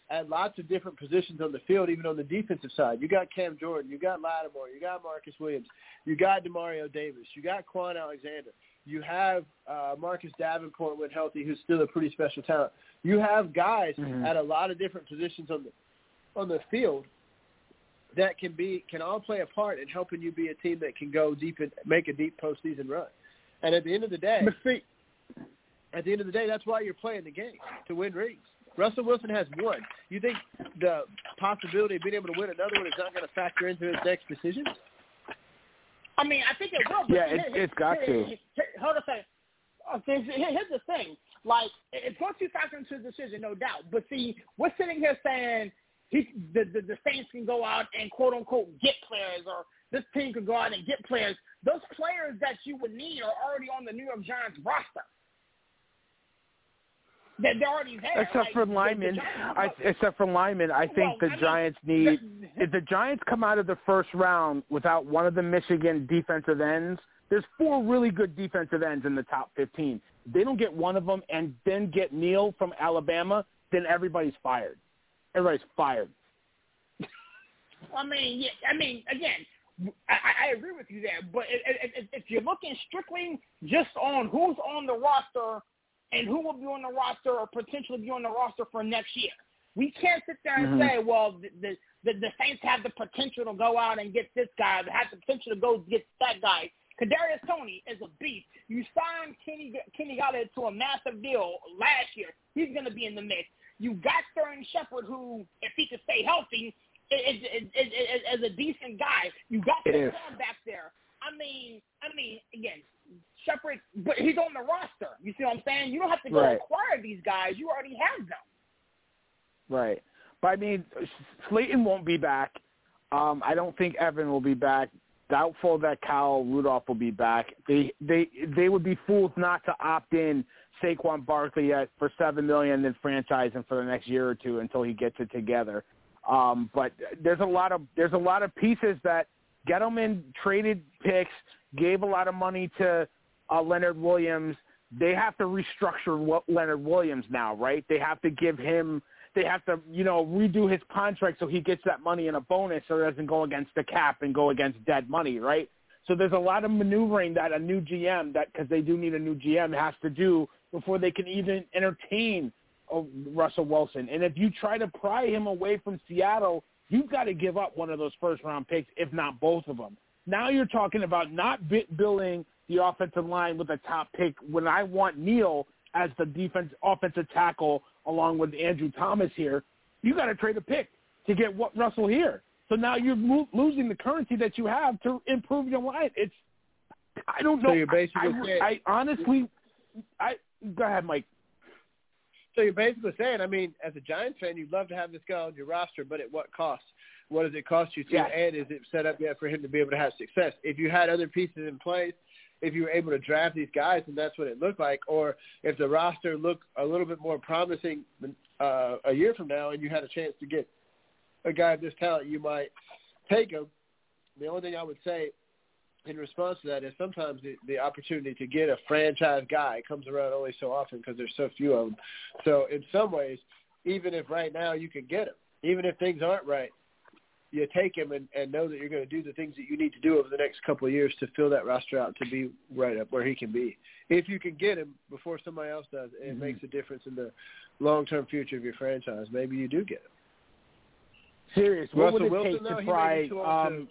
at lots of different positions on the field, even on the defensive side. You got Cam Jordan, you got Lattimore, you got Marcus Williams, you got Demario Davis, you got Kwon Alexander, you have uh, Marcus Davenport when healthy, who's still a pretty special talent. You have guys Mhm. at a lot of different positions on the on the field that can be can all play a part in helping you be a team that can go deep and make a deep postseason run. And at the end of the day, But at the end of the day, that's why you're playing the game to win rings. Russell Wilson has one. You think the possibility of being able to win another one is not going to factor into his next decisions? I mean, I think it will. But Yeah, here- it's got here- to. here- Hold on a second. Okay, here- here's the thing. Like, it's going to factor into the decision, no doubt. But see, we're sitting here saying he, the, the the Saints can go out and quote unquote get players, or this team could go out and get players. Those players that you would need are already on the New York Giants roster. That they're already except Like, for linemen, I, except for linemen, I think Well, the I mean, Giants need. If the Giants come out of the first round without one of the Michigan defensive ends, there's four really good defensive ends in the top 15. They don't get one of them, and then get Neal from Alabama, then everybody's fired. Everybody's fired. I mean, yeah, I mean, again, I, I agree with you there. But if, if, if you're looking strictly just on who's on the roster and who will be on the roster or potentially be on the roster for next year, we can't sit there and Mhm. say, well, the, the the the Saints have the potential to go out and get this guy, they have the potential to go get that guy. Kadarius Toney is a beast. You signed Kenny Kenny Golladay to a massive deal last year. He's going to be in the mix. You got Sterling Shepard, who, if he could stay healthy, is, is, is, is, is a decent guy. You got the back there. I mean, I mean, again, Shepard, but he's on the roster. You see what I'm saying? You don't have to go Right. acquire these guys. You already have them. Right. But I mean, Slayton won't be back. Um, I don't think Evan will be back. Doubtful that Kyle Rudolph will be back. They they they would be fools not to opt in Saquon Barkley at for seven million, then franchise him for the next year or two until he gets it together. Um, but there's a lot of there's a lot of pieces that Gettleman traded picks, gave a lot of money to uh, Leonard Williams. They have to restructure what Leonard Williams now, right? They have to give him they have to, you know, redo his contract so he gets that money in a bonus so it doesn't go against the cap and go against dead money, right? So there's a lot of maneuvering that a new GM, that because they do need a new GM, has to do before they can even entertain oh, Russell Wilson. And if you try to pry him away from Seattle, you've got to give up one of those first round picks, if not both of them. Now you're talking about not building the offensive line with a top pick when I want Neal as the defense offensive tackle along with Andrew Thomas here. You got to trade a pick to get what Russell here. So now you're mo- losing the currency that you have to improve your line. It's I don't know. So you're basically I, I, I honestly, I go ahead, Mike. So you're basically saying, I mean, as a Giants fan, you'd love to have this guy on your roster, but at what cost? What does it cost you to? Yeah. And is it set up yet for him to be able to have success? If you had other pieces in place, if you were able to draft these guys, and that's what it looked like, or if the roster looked a little bit more promising uh, a year from now, and you had a chance to get a guy of this talent, you might take him. The only thing I would say in response to that is sometimes the, the opportunity to get a franchise guy comes around only so often because there's so few of them. So in some ways, even if right now you can get him, even if things aren't right, you take him and, and know that you're going to do the things that you need to do over the next couple of years to fill that roster out to be right up where he can be. If you can get him before somebody else does, it Mm-hmm. makes a difference in the long-term future of your franchise. Maybe you do get him. Serious. What Russell would it Wilson, take though, to he may pry? Um,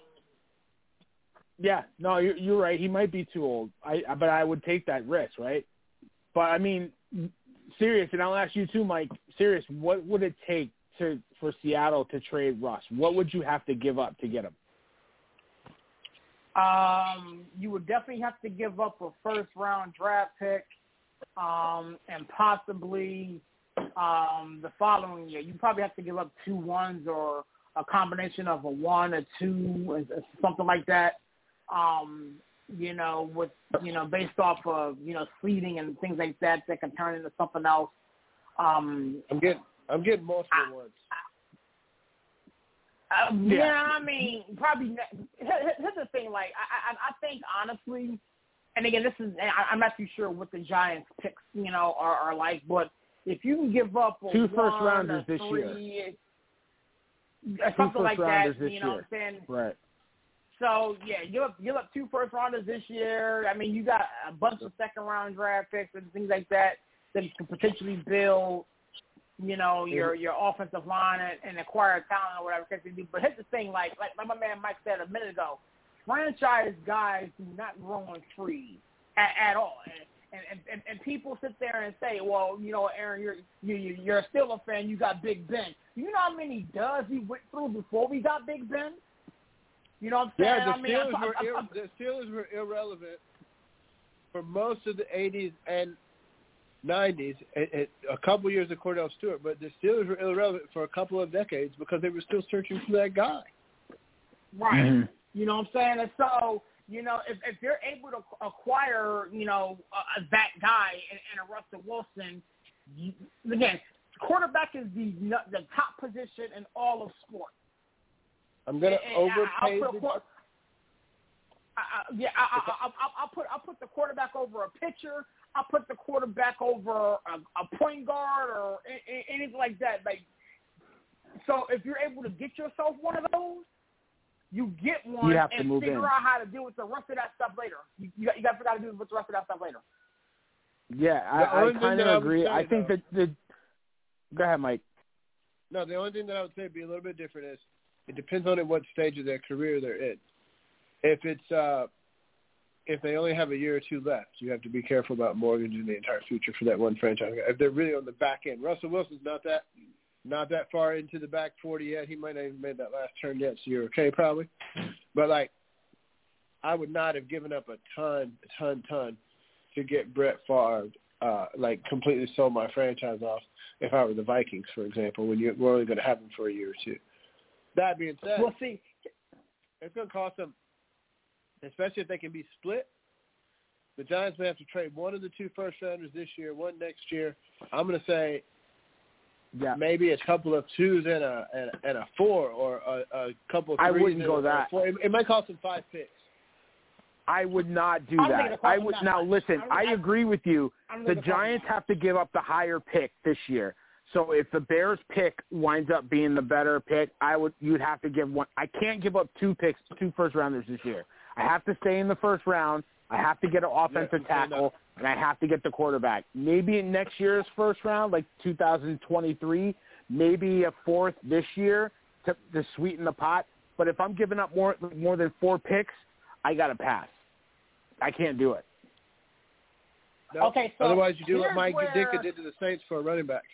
yeah, no, you're, you're right. He might be too old. I but I would take that risk, right? But I mean, serious, and I'll ask you too, Mike. Serious, what would it take to for Seattle to trade Russ? What would you have to give up to get him? Um, you would definitely have to give up a first round draft pick, um, and possibly um, the following year. You probably have to give up two ones or a combination of a one, a two, something like that. Um, you know, with you know, based off of you know seeding and things like that that can turn into something else. Um, I'm getting I'm getting multiple ones. Um, Yeah. yeah. I mean, probably. ne- here- here- Here's the thing. Like, I, I, I think honestly, and again, this is. I, I'm not too sure what the Giants' picks, you know, are, are like. But if you can give up a Two one, first rounders a this year. three, or something first like that, this you know, year. what I'm saying. Right. So yeah, give up give up two first rounders this year. I mean, you got a bunch of second round draft picks and things like that that could potentially build, you know, mm-hmm. your your offensive line and, and acquire talent or whatever. case may be. But here's the thing, like like my man Mike said a minute ago, franchise guys do not grow on trees at, at all. And, and, and, and people sit there and say, well, you know, Aaron, you're you, you- you're still a fan. You got Big Ben. You know how many does we went through before we got Big Ben? You know what I'm saying? Yeah, the I mean, Steelers I- were I- ir- the Steelers were irrelevant for most of the '80s and '90s. It, it, a couple years of Cordell Stewart, but the Steelers were irrelevant for a couple of decades because they were still searching for that guy. right. Mhm. You know what I'm saying? And so, you know, if if you're able to acquire, you know, uh, that guy and, and a Russell Wilson, you, again, quarterback is the the top position in all of sports. I'm gonna And- and overpay I'll put a the. I, I, yeah, I, I, I, I'll put I'll put the quarterback over a pitcher. I'll put the quarterback over a, a point guard or a- a- anything like that. Like, so if you're able to get yourself one of those, you get one You have to and move figure in. out how to deal with the rest of that stuff later. You, you got you got to figure out how to deal with the rest of that stuff later. Yeah, I, I kind of would agree. say, I think though- that the. Go ahead, Mike. No, the only thing that I would say would be a little bit different is it depends on at what stage of their career they're in. If it's uh, if they only have a year or two left, you have to be careful about mortgaging the entire future for that one franchise. If they're really on the back end, Russell Wilson's not that not that far into the back forty yet. He might not even made that last turn yet, so you're okay probably. But like, I would not have given up a ton, ton, ton to get Brett Favre. Uh, like completely sold my franchise off if I were the Vikings, for example, when you we're only going to have them for a year or two. That being said, We'll see. it's going to cost them, especially if they can be split. The Giants may have to trade one of the two first rounders this year, one next year. I'm going to say Yeah. maybe a couple of twos and a and, a- and a four, or a, a couple of I wouldn't go that. Four. It, it might cost them five picks. I would not do I don't that. I would that now listen. I I I- agree with you. I don't The think it'll cost them Giants have to give up the higher pick this year. So if the Bears pick winds up being the better pick, I would you'd have to give one. I can't give up two picks, two first rounders this year. I have to stay in the first round. I have to get an offensive you cannot. tackle, and I have to get the quarterback. Maybe in next year's first round, like 2023, maybe a fourth this year to, to sweeten the pot. But if I'm giving up more more than four picks, I got to pass. I can't do it. No. Okay, so Otherwise, you do what here's Mike where- Ditka did to the Saints for a running back.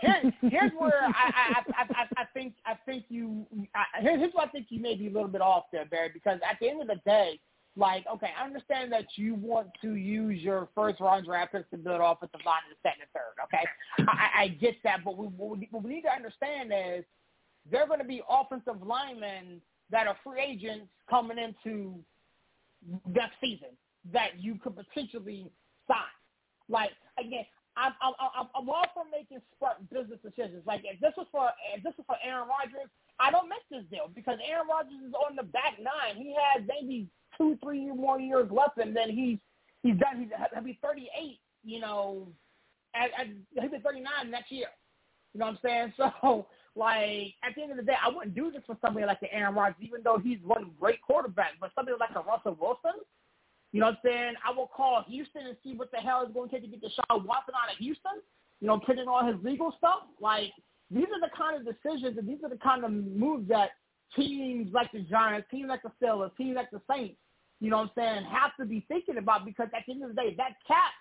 Here, here's where I, I, I, I, think I think you I, here's here's where I think you may be a little bit off there, Barry. Because at the end of the day, like okay, I understand that you want to use your first round draft picks to build offensive line in the second and third. Okay, I, I get that, but we, what we what we need to understand is there are going to be offensive linemen that are free agents coming into next season that you could potentially sign. Like again, I'm I'm I'm, all for making smart business decisions. Like if this was for if this was for Aaron Rodgers, I don't make this deal because Aaron Rodgers is on the back nine. He has maybe two, three more years left, and then he's he's done. He's he'll be 38. You know, at, at he'll be 39 next year. You know what I'm saying? So, like, at the end of the day, I wouldn't do this for somebody like the Aaron Rodgers, even though he's one great quarterback. But somebody like a Russell Wilson, you know what I'm saying? I will call Houston and see what the hell is going to take to get Deshaun Watson out of Houston. You know, putting all his legal stuff. Like, these are the kind of decisions and these are the kind of moves that teams like the Giants, teams like the Steelers, teams like the Saints, you know what I'm saying, have to be thinking about because at the end of the day, that cap,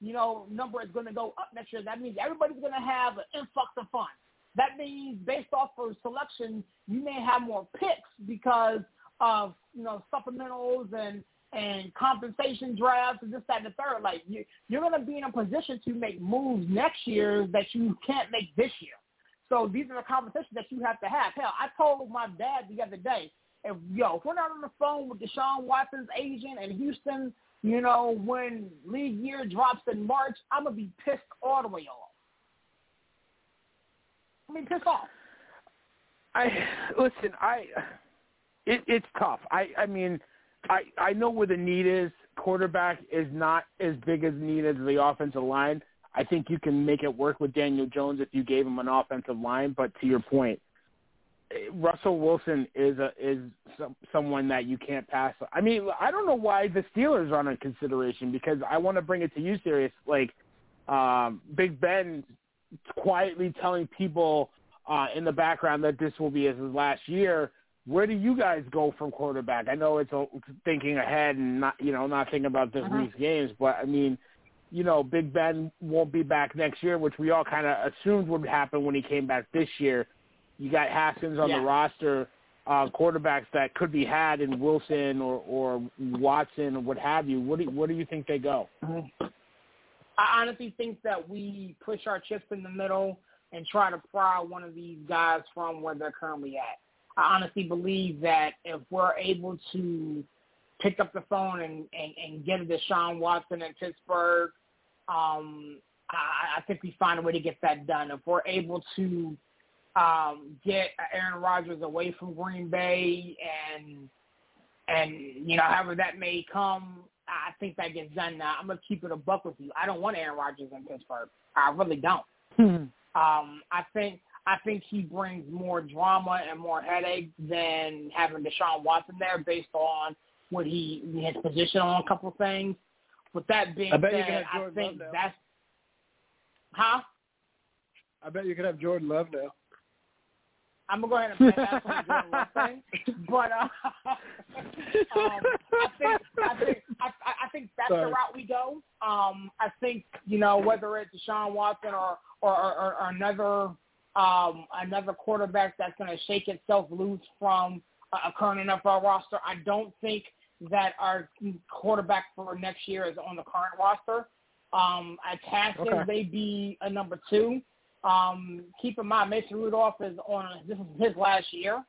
you know, number is going to go up next year. That means everybody's going to have an influx of funds. That means based off of selection, you may have more picks because of, you know, supplementals and and compensation drafts and this, that, and the third. Like you, you're going to be in a position to make moves next year that you can't make this year. So these are the conversations that you have to have. Hell, I told my dad the other day, if yo, if we're not on the phone with Deshaun Watson's agent in Houston, you know, when league year drops in March, I'm gonna be pissed all the way off. I mean, pissed off. I listen. I it, it's tough. I I mean, I I know where the need is. Quarterback is not as big as need as the offensive line. I think you can make it work with Daniel Jones if you gave him an offensive line. But to your point, Russell Wilson is a is some, someone that you can't pass. I mean, I don't know why the Steelers aren't in consideration because I want to bring it to you, serious. Like um, Big Ben quietly telling people uh, in the background that this will be his last year. Where do you guys go from quarterback? I know it's thinking ahead and not you know not thinking about this Uh-huh. week's games, but I mean, you know, Big Ben won't be back next year, which we all kind of assumed would happen when he came back this year. You got Haskins on Yeah. the roster, uh, quarterbacks that could be had in Wilson or or Watson or what have you. What do what do you think they go? I honestly think that we push our chips in the middle and try to pry one of these guys from where they're currently at. I honestly believe that if we're able to pick up the phone and, and, and get a Deshaun Watson in Pittsburgh, um, I, I think we find a way to get that done. If we're able to um, get Aaron Rodgers away from Green Bay and and you know however that may come, I think that gets done. Now I'm gonna keep it a buck with you. I don't want Aaron Rodgers in Pittsburgh. I really don't. Um, I think I think he brings more drama and more headache than having Deshaun Watson there, based on what he his position on a couple of things. With that being I bet you said, can have I think Love now. that's huh. I bet you could have Jordan Love now. I'm gonna go ahead and pass on the Jordan Love thing, but uh, um, I think I think I, I- think that's the route we go. Um, I think you know whether it's Deshaun Watson or or, or, or another um, another quarterback that's going to shake itself loose from a, current NFL roster. I don't think that our quarterback for next year is on the current roster. Um, at Haskins Okay. may be a number two. Um, keep in mind, Mason Rudolph is on this is his last year,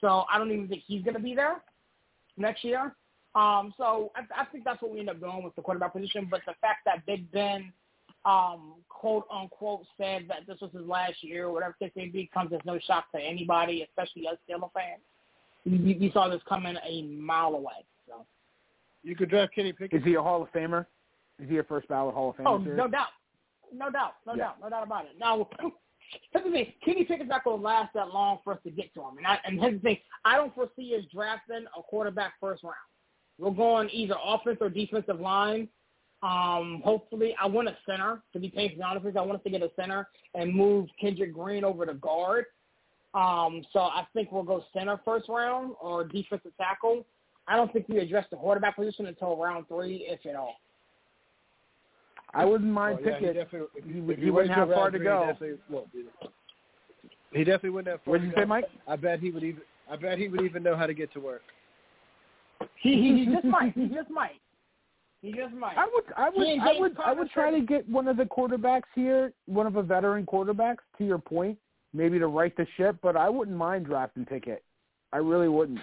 so I don't even think he's going to be there next year. Um, so I, I think that's what we end up doing with the quarterback position. But the fact that Big Ben, um, quote unquote, said that this was his last year, whatever the case may be, comes as no shock to anybody, especially us Steelers fans. You, you saw this coming a mile away. So you could draft Kenny Pickett. Is he a Hall of Famer? Is he a first ballot Hall of Famer? Oh, no doubt, no doubt, no Yeah. doubt, no doubt about it. Now, here's the thing: Kenny Pickett's not going to last that long for us to get to him. And, I, and here's the thing: I don't foresee us drafting a quarterback first round. We're going either offense or defensive line. Um, hopefully, I want a center. To be painfully honest with you, I want us to get a center and move Kendrick Green over to guard. Um, so I think we'll go center first round or defensive tackle. I don't think we address the quarterback position until round three, if at all. I wouldn't mind Oh, yeah, he if, He- if he he wouldn't have far to three, go. He definitely won't be there. He definitely wouldn't have far What to did you say, Mike? I bet he would even. I bet he would even know how to get to work. He, he, he just might. He just might. He just might. I would, I would, I would, I would try to get one of the quarterbacks here, one of the veteran quarterbacks. To your point, maybe to right the ship, but I wouldn't mind drafting Pickett. I really wouldn't.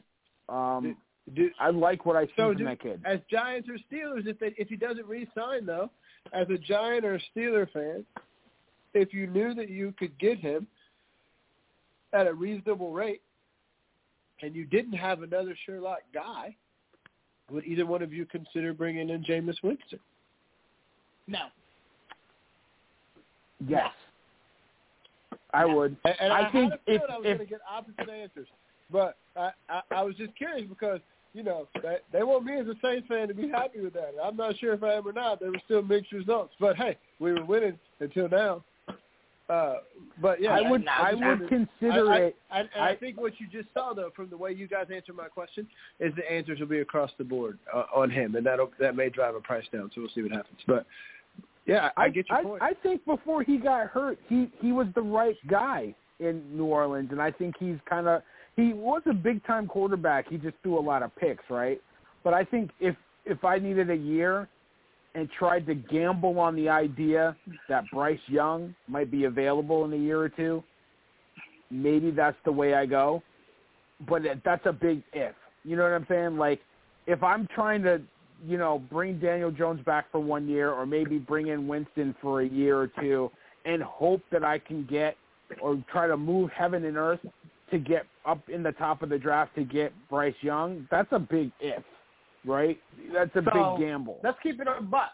Um, Do, I like what I see so from do, that kid. as Giants or Steelers, if they, if he doesn't re-sign though, as a Giant or a Steeler fan, if you knew that you could get him at a reasonable rate, and you didn't have another Sherlock guy, would either one of you consider bringing in Jameis Winston? no. Yes, I would. And, and I I, think had a if- I was if- going to get opposite answers, but I, I, I was just curious because you know they, they want me as a Saints fan to be happy with that. I'm not sure if I am or not. There were still mixed results, but hey, we were winning until now. Uh, but yeah, I would, I would consider I, it. I, I think what you just saw, though, from the way you guys answered my question, is the answers will be across the board uh, on him, and that that may drive a price down. So we'll see what happens. But yeah, I, get your I, point. I think before he got hurt, he he was the right guy in New Orleans, and I think he's kind of he was a big time quarterback. He just threw a lot of picks, right? But I think if if I needed a year and tried to gamble on the idea that Bryce Young might be available in a year or two, maybe that's the way I go. But that's a big if. You know what I'm saying? Like if I'm trying to you know, bring Daniel Jones back for one year or maybe bring in Winston for a year or two and hope that I can get or try to move heaven and earth to get up in the top of the draft to get Bryce Young, that's a big if, right? That's a So, big gamble. Let's keep it a buck.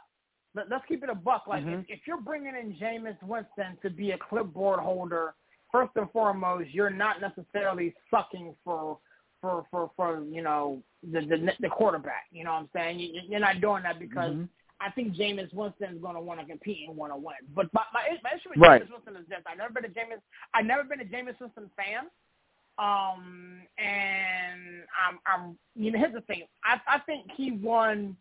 Let, let's keep it a buck. Like Mhm. if, if you're bringing in Jameis Winston to be a clipboard holder, first and foremost, you're not necessarily sucking for for for for you know the the, the quarterback. You know what I'm saying? You, you're not doing that because Mhm. I think Jameis Winston is going to want to compete and want to win. But my, my, my issue with Right. Jameis Winston is this: I've never been a Jameis, I've never been a Jameis Winston fan. Um, and I'm, I'm, you know, here's the thing: I, I think he won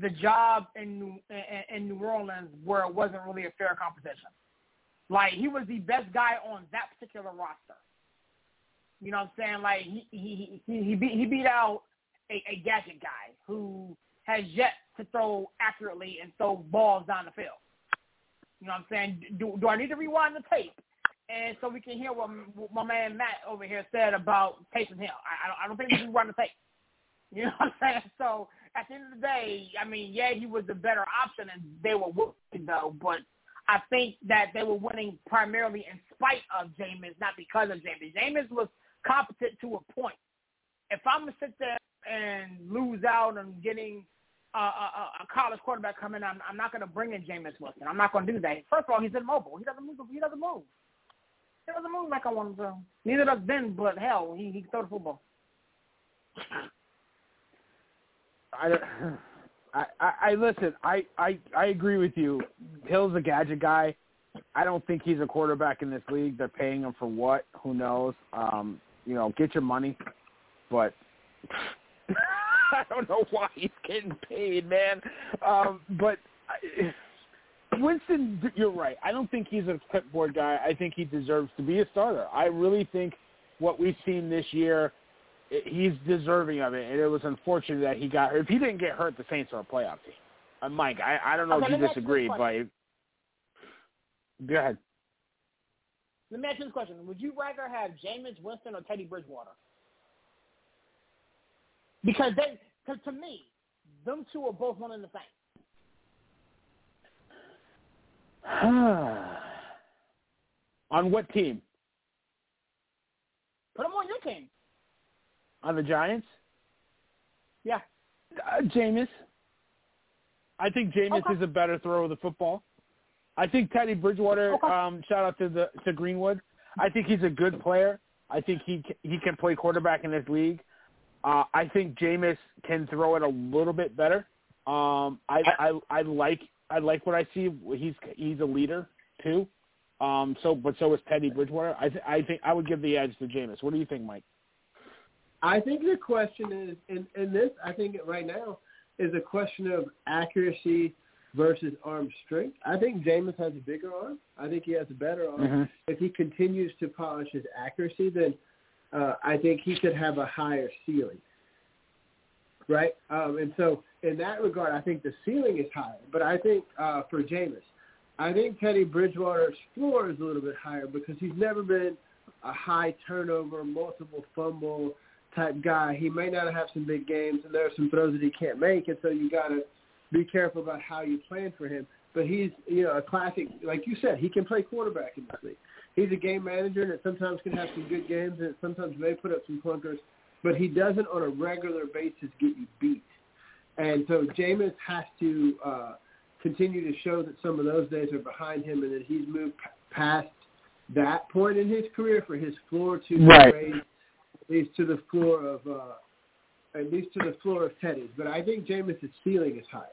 the job in in, in New Orleans where it wasn't really a fair competition. Like he was the best guy on that particular roster. You know what I'm saying? Like he he he he beat he beat out a, a gadget guy who has yet to throw accurately and throw balls down the field. You know what I'm saying? Do do I need to rewind the tape? And so we can hear what, what my man Matt over here said about Taysom Hill. I, I don't I don't think we can rewind the tape. You know what I'm saying? So at the end of the day, I mean, yeah, he was the better option, and they were winning though. But I think that they were winning primarily in spite of Jameis, not because of Jameis. Jameis was competent to a point. If I'm gonna sit there and lose out on getting a, a, a college quarterback coming, I'm, I'm not gonna bring in Jameis Winston. I'm not gonna do that. First of all, he's immobile. He doesn't move. He doesn't move. Doesn't move like I want him to. Neither does Ben, but hell, he he can throw the football. I, I, I, I listen. I, I, I agree with you. Hill's a gadget guy. I don't think he's a quarterback in this league. They're paying him for what? Who knows? Um, you know, get your money, but I don't know why he's getting paid, man. Um, but I, Winston, you're right. I don't think he's a clipboard guy. I think he deserves to be a starter. I really think what we've seen this year he's deserving of it, and it was unfortunate that he got hurt. If he didn't get hurt, the Saints are a playoff team. Uh, Mike, I, I don't know Okay, if you me ask you disagree, but go ahead. Let me ask you this question: Would you rather have Jameis Winston or Teddy Bridgewater? Because they, Because to me, them two are both one in the same. on what team? Put them on your team. On the Giants? Yeah. Uh, Jameis. I think Jameis Okay. is a better thrower of the football. I think Teddy Bridgewater. Okay. Um, shout out to the to Greenwood. I think he's a good player. I think he he can play quarterback in this league. Uh, I think Jameis can throw it a little bit better. Um, I, I I like I like what I see. He's he's a leader too. Um, so but so is Teddy Bridgewater. I th- I think I would give the edge to Jameis. What do you think, Mike? I think the question is, in, in this, I think right now is a question of accuracy versus arm strength. I think Jameis has a bigger arm. I think he has a better arm. Mhm. If he continues to polish his accuracy, then uh, I think he could have a higher ceiling. Right? Um, and so in that regard, I think the ceiling is higher. But I think uh, for Jameis, I think Teddy Bridgewater's floor is a little bit higher because he's never been a high turnover, multiple fumble type guy. He may not have some big games, and there are some throws that he can't make, and so you got to be careful about how you plan for him. But he's, you know, a classic, like you said, he can play quarterback in this league. He's a game manager, and it sometimes can have some good games, and it sometimes may put up some clunkers, but he doesn't on a regular basis get you beat. And so Jameis has to uh, continue to show that some of those days are behind him, and that he's moved p- past that point in his career for his floor to be Right. raised at least to the floor of uh, at least to the floor of Teddy's. But I think Jameis' ceiling is higher.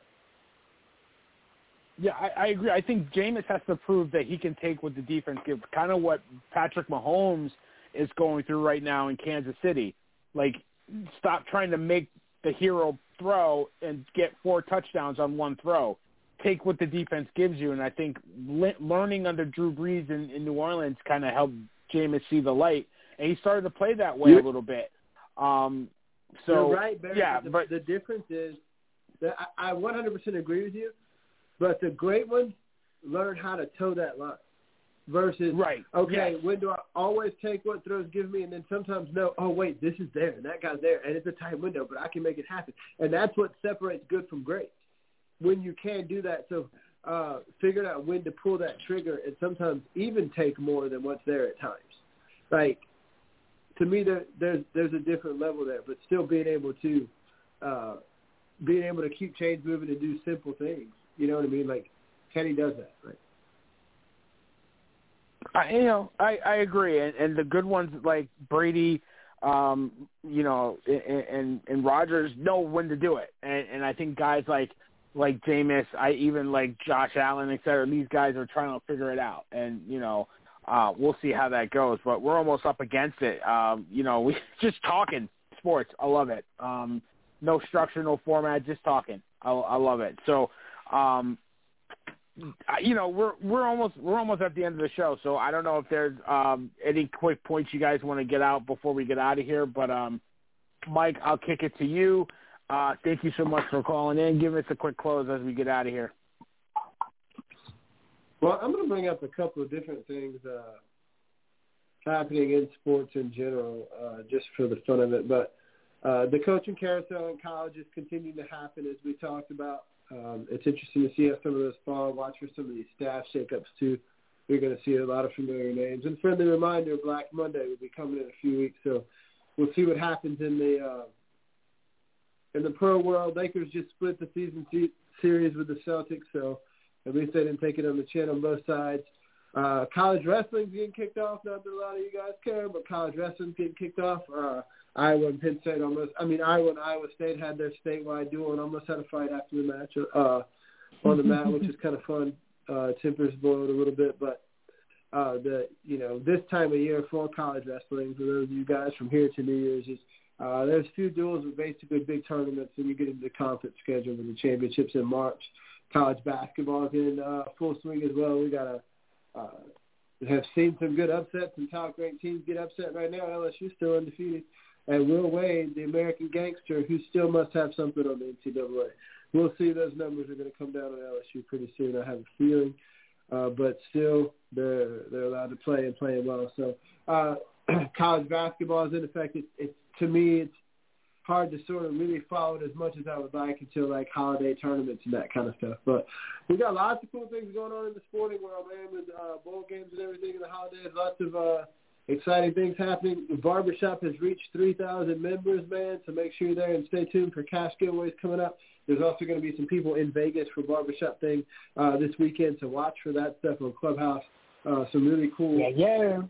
Yeah, I, I agree. I think Jameis has to prove that he can take what the defense gives. Kind of what Patrick Mahomes is going through right now in Kansas City. Like, stop trying to make the hero throw and get four touchdowns on one throw. Take what the defense gives you, and I think le- learning under Drew Brees in, in New Orleans kind of helped Jameis see the light, and he started to play that way a little bit. Um, so You're right, Barry. yeah, the, but the difference is that I, I 100% agree with you. But the great ones learn how to toe that line versus right, okay, yes. when do I always take what throws give me, and then sometimes no. Oh wait, this is there, and that guy's there, and it's a tight window, but I can make it happen, and that's what separates good from great. When you can do that, so uh, figuring out when to pull that trigger, and sometimes even take more than what's there at times. Like to me, there, there's there's a different level there, but still being able to uh, being able to keep chains moving and do simple things. You know what I mean? Like Kenny does that, right? I, you know, I I agree, and, and the good ones like Brady, um, you know, and and, and Rodgers know when to do it, and and I think guys like like Jameis, I even like Josh Allen, et cetera. These guys are trying to figure it out, and you know, uh, we'll see how that goes. But we're almost up against it. Um, you know, we just talking sports. I love it. Um, no structure, no format, just talking. I, I love it. So. Um, you know we're we're almost we're almost at the end of the show, so I don't know if there's um, any quick points you guys want to get out before we get out of here. But um, Mike, I'll kick it to you. Uh, thank you so much for calling in. Give us a quick close as we get out of here. Well, I'm going to bring up a couple of different things uh, happening in sports in general, uh, just for the fun of it. But uh, the coaching carousel in college is continuing to happen, as we talked about. Um, it's interesting to see how some of those fall. Watch for some of these staff shakeups too. You're going to see a lot of familiar names. And friendly reminder: Black Monday will be coming in a few weeks, so we'll see what happens in the uh, in the pro world. Lakers just split the season se- series with the Celtics, so at least they didn't take it on the chin on both sides. Uh, college wrestling's getting kicked off. Not that a lot of you guys care, but college wrestling's getting kicked off. Uh, Iowa and Penn State almost. I mean, Iowa and Iowa State had their statewide duel and almost had a fight after the match uh, on the mat, which is kind of fun. Uh, tempers boiled a little bit, but uh, the you know this time of year for college wrestling, for those of you guys from here to New Year's, is uh, there's few duels with basically big tournaments, and you get into the conference schedule with the championships in March. College basketball is in uh, full swing as well. We got a uh, have seen some good upsets and top ranked teams get upset right now. LSU still undefeated. And Will Wade, the American gangster, who still must have something on the NCAA. We'll see those numbers are going to come down on LSU pretty soon. I have a feeling, uh, but still they're they're allowed to play and playing well. So uh, college basketball is in effect. It, it, to me, it's hard to sort of really follow it as much as I would like until like holiday tournaments and that kind of stuff. But we got lots of cool things going on in the sporting world, man, with uh, bowl games and everything in the holidays. Lots of uh, exciting things happening. The barbershop has reached 3,000 members, man, so make sure you're there and stay tuned for cash giveaways coming up. There's also going to be some people in Vegas for barbershop thing uh, this weekend, so watch for that stuff on Clubhouse. Uh, some really cool Yeah, yeah.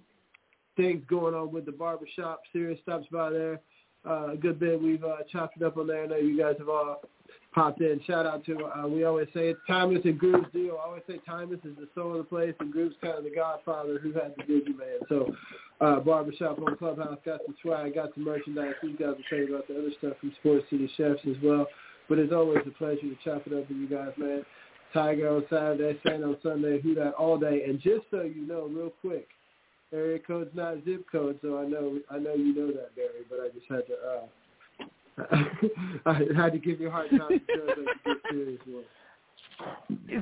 things going on with the barbershop. Serious stops by there uh, a good bit. We've uh, chopped it up on there. I know you guys have all popped in. Shout out to, uh, we always say it's Tymeless and Groove's deal. I always say Tymeless is the soul of the place and Groove's kind of the godfather who had the Digi Man. So uh, Barbershop on Clubhouse got some swag, got some merchandise. These guys will tell you about the other stuff from Sports City Chefs as well. But it's always a pleasure to chop it up with you guys, man. Tiger on Saturday, Saint on Sunday, who that all day. And just so you know, real quick, area code's not zip code, so I know I know you know that, Barry. But I just had to uh, I had to give you a hard time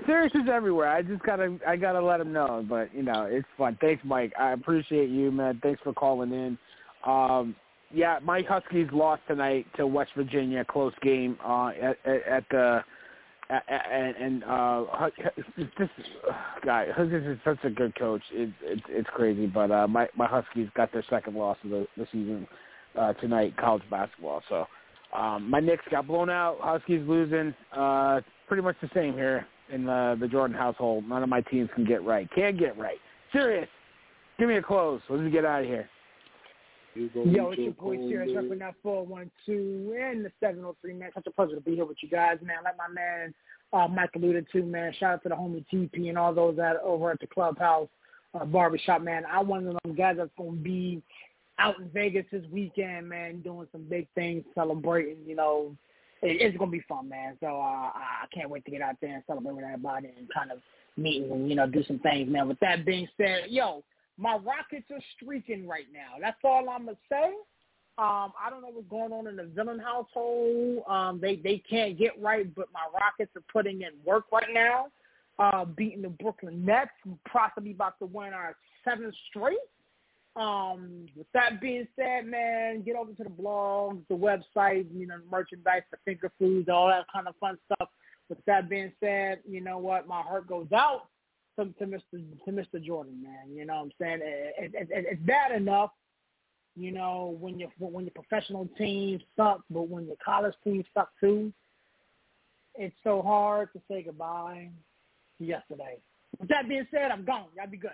serious is everywhere. I just gotta, I gotta let him know. But you know, it's fun. Thanks, Mike. I appreciate you, man. Thanks for calling in. Um, yeah, my Huskies lost tonight to West Virginia, close game uh, at, at, at the. And, and uh, this guy, Huskies is such a good coach. It's it's it's crazy, but uh, my my Huskies got their second loss of the, the season uh, tonight, college basketball. So um, my Knicks got blown out. Huskies losing. Uh, pretty much the same here in the the Jordan household. None of my teams can get right. Can't get right. Serious. Give me a close. Let's get out of here. Yo, it's your boy Serious repping that 412 and the 703, man. Such a pleasure to be here with you guys, man. Like my man uh, Mike alluded to, man. Shout out to the homie TP and all those that over at the clubhouse uh, barbershop, man. I'm one of them guys that's going to be out in Vegas this weekend, man, doing some big things, celebrating, you know. It, it's to be fun, man. So uh, I can't wait to get out there and celebrate with everybody and kind of meet and, you know, do some things, man. With that being said, yo, my Rockets are streaking right now. That's all I'm gonna say. Um, I don't know what's going on in the villain household. Um, they they can't get right, but my Rockets are putting in work right now, uh, beating the Brooklyn Nets, possibly about to win our seventh straight. Um, with that being said, man, get over to the blogs, the website, you know, merchandise, the finger foods, all that kind of fun stuff. With that being said, you know what? My heart goes out to, to Mr. to Mr. Jordan, man. You know what I'm saying? It, it, it, it's bad enough, you know, when your when your professional team suck, but when your college team suck too, it's so hard to say goodbye yesterday. With that being said, I'm gone. Y'all be good.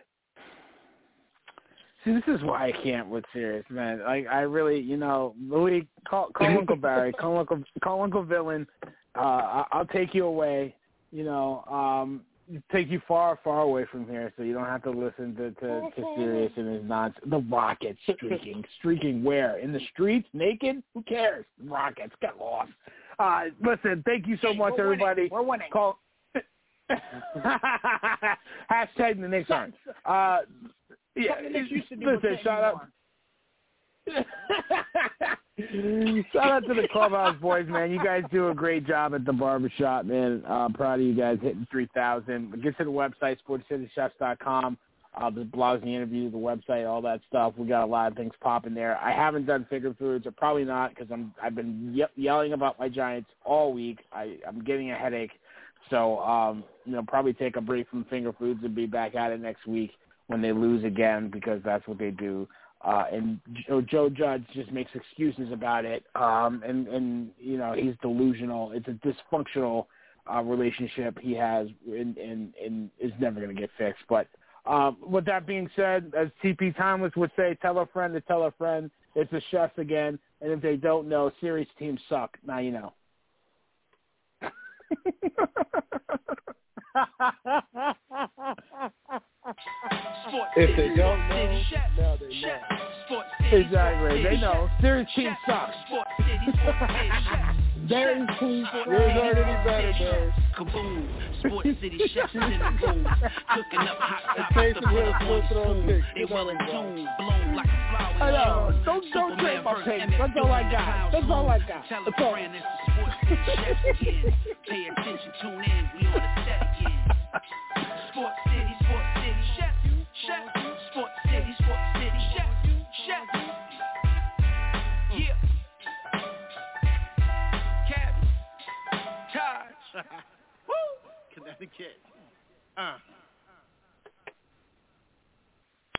See, this is why I can't with serious man. Like, I really, you know, Louis, call, call Uncle Barry, call Uncle, call Uncle Villain. Uh, I- I'll take you away. You know, um, take you far, far away from here, so you don't have to listen to to, to Serious and his nonsense. The Rockets streaking, streaking where? In the streets, naked? Who cares? Rockets, get lost. Uh, listen, thank you so much, We're winning. everybody. We're winning. Call. Hashtag the Knicks aren't. Uh, yeah, Something that used to listen, shout out. Shout out to the clubhouse boys, man. You guys do a great job at the barbershop, man. Uh, I'm proud of you guys hitting 3,000. Get to the website, sportscitychefs.com. Uh, the blogs, the interviews, the website, all that stuff. We got a lot of things popping there. I haven't done finger foods, or probably not, because I'm I've been ye- yelling about my Giants all week. I, I'm getting a headache, so um, you know probably take a break from finger foods and be back at it next week when they lose again, because that's what they do. Uh, and Joe, Joe Judge just makes excuses about it, um, and and you know he's delusional. It's a dysfunctional uh, relationship he has, and and, and is never going to get fixed. But um, with that being said, as TP Tymeless would say, tell a friend to tell a friend. It's the chefs again, and if they don't know, series teams suck. Now you know. If they don't know, now they know. Exactly. They know. Series teams suck. Very team. Yours aren't any better, man. Kaboom, Sports City. Chefs in the room, cooking up hot topics Face the put up on spoon. They well in tune, blown like a flower. Know. Don't- don't trip my versus That's all I got. That's all I got. Tell a friend it's the Sports City. Chefs again. Pay attention, tune in, we on the set again. Sports Sport City, Sport City, Chef, Chef. Yeah. Woo. Connecticut. Uh.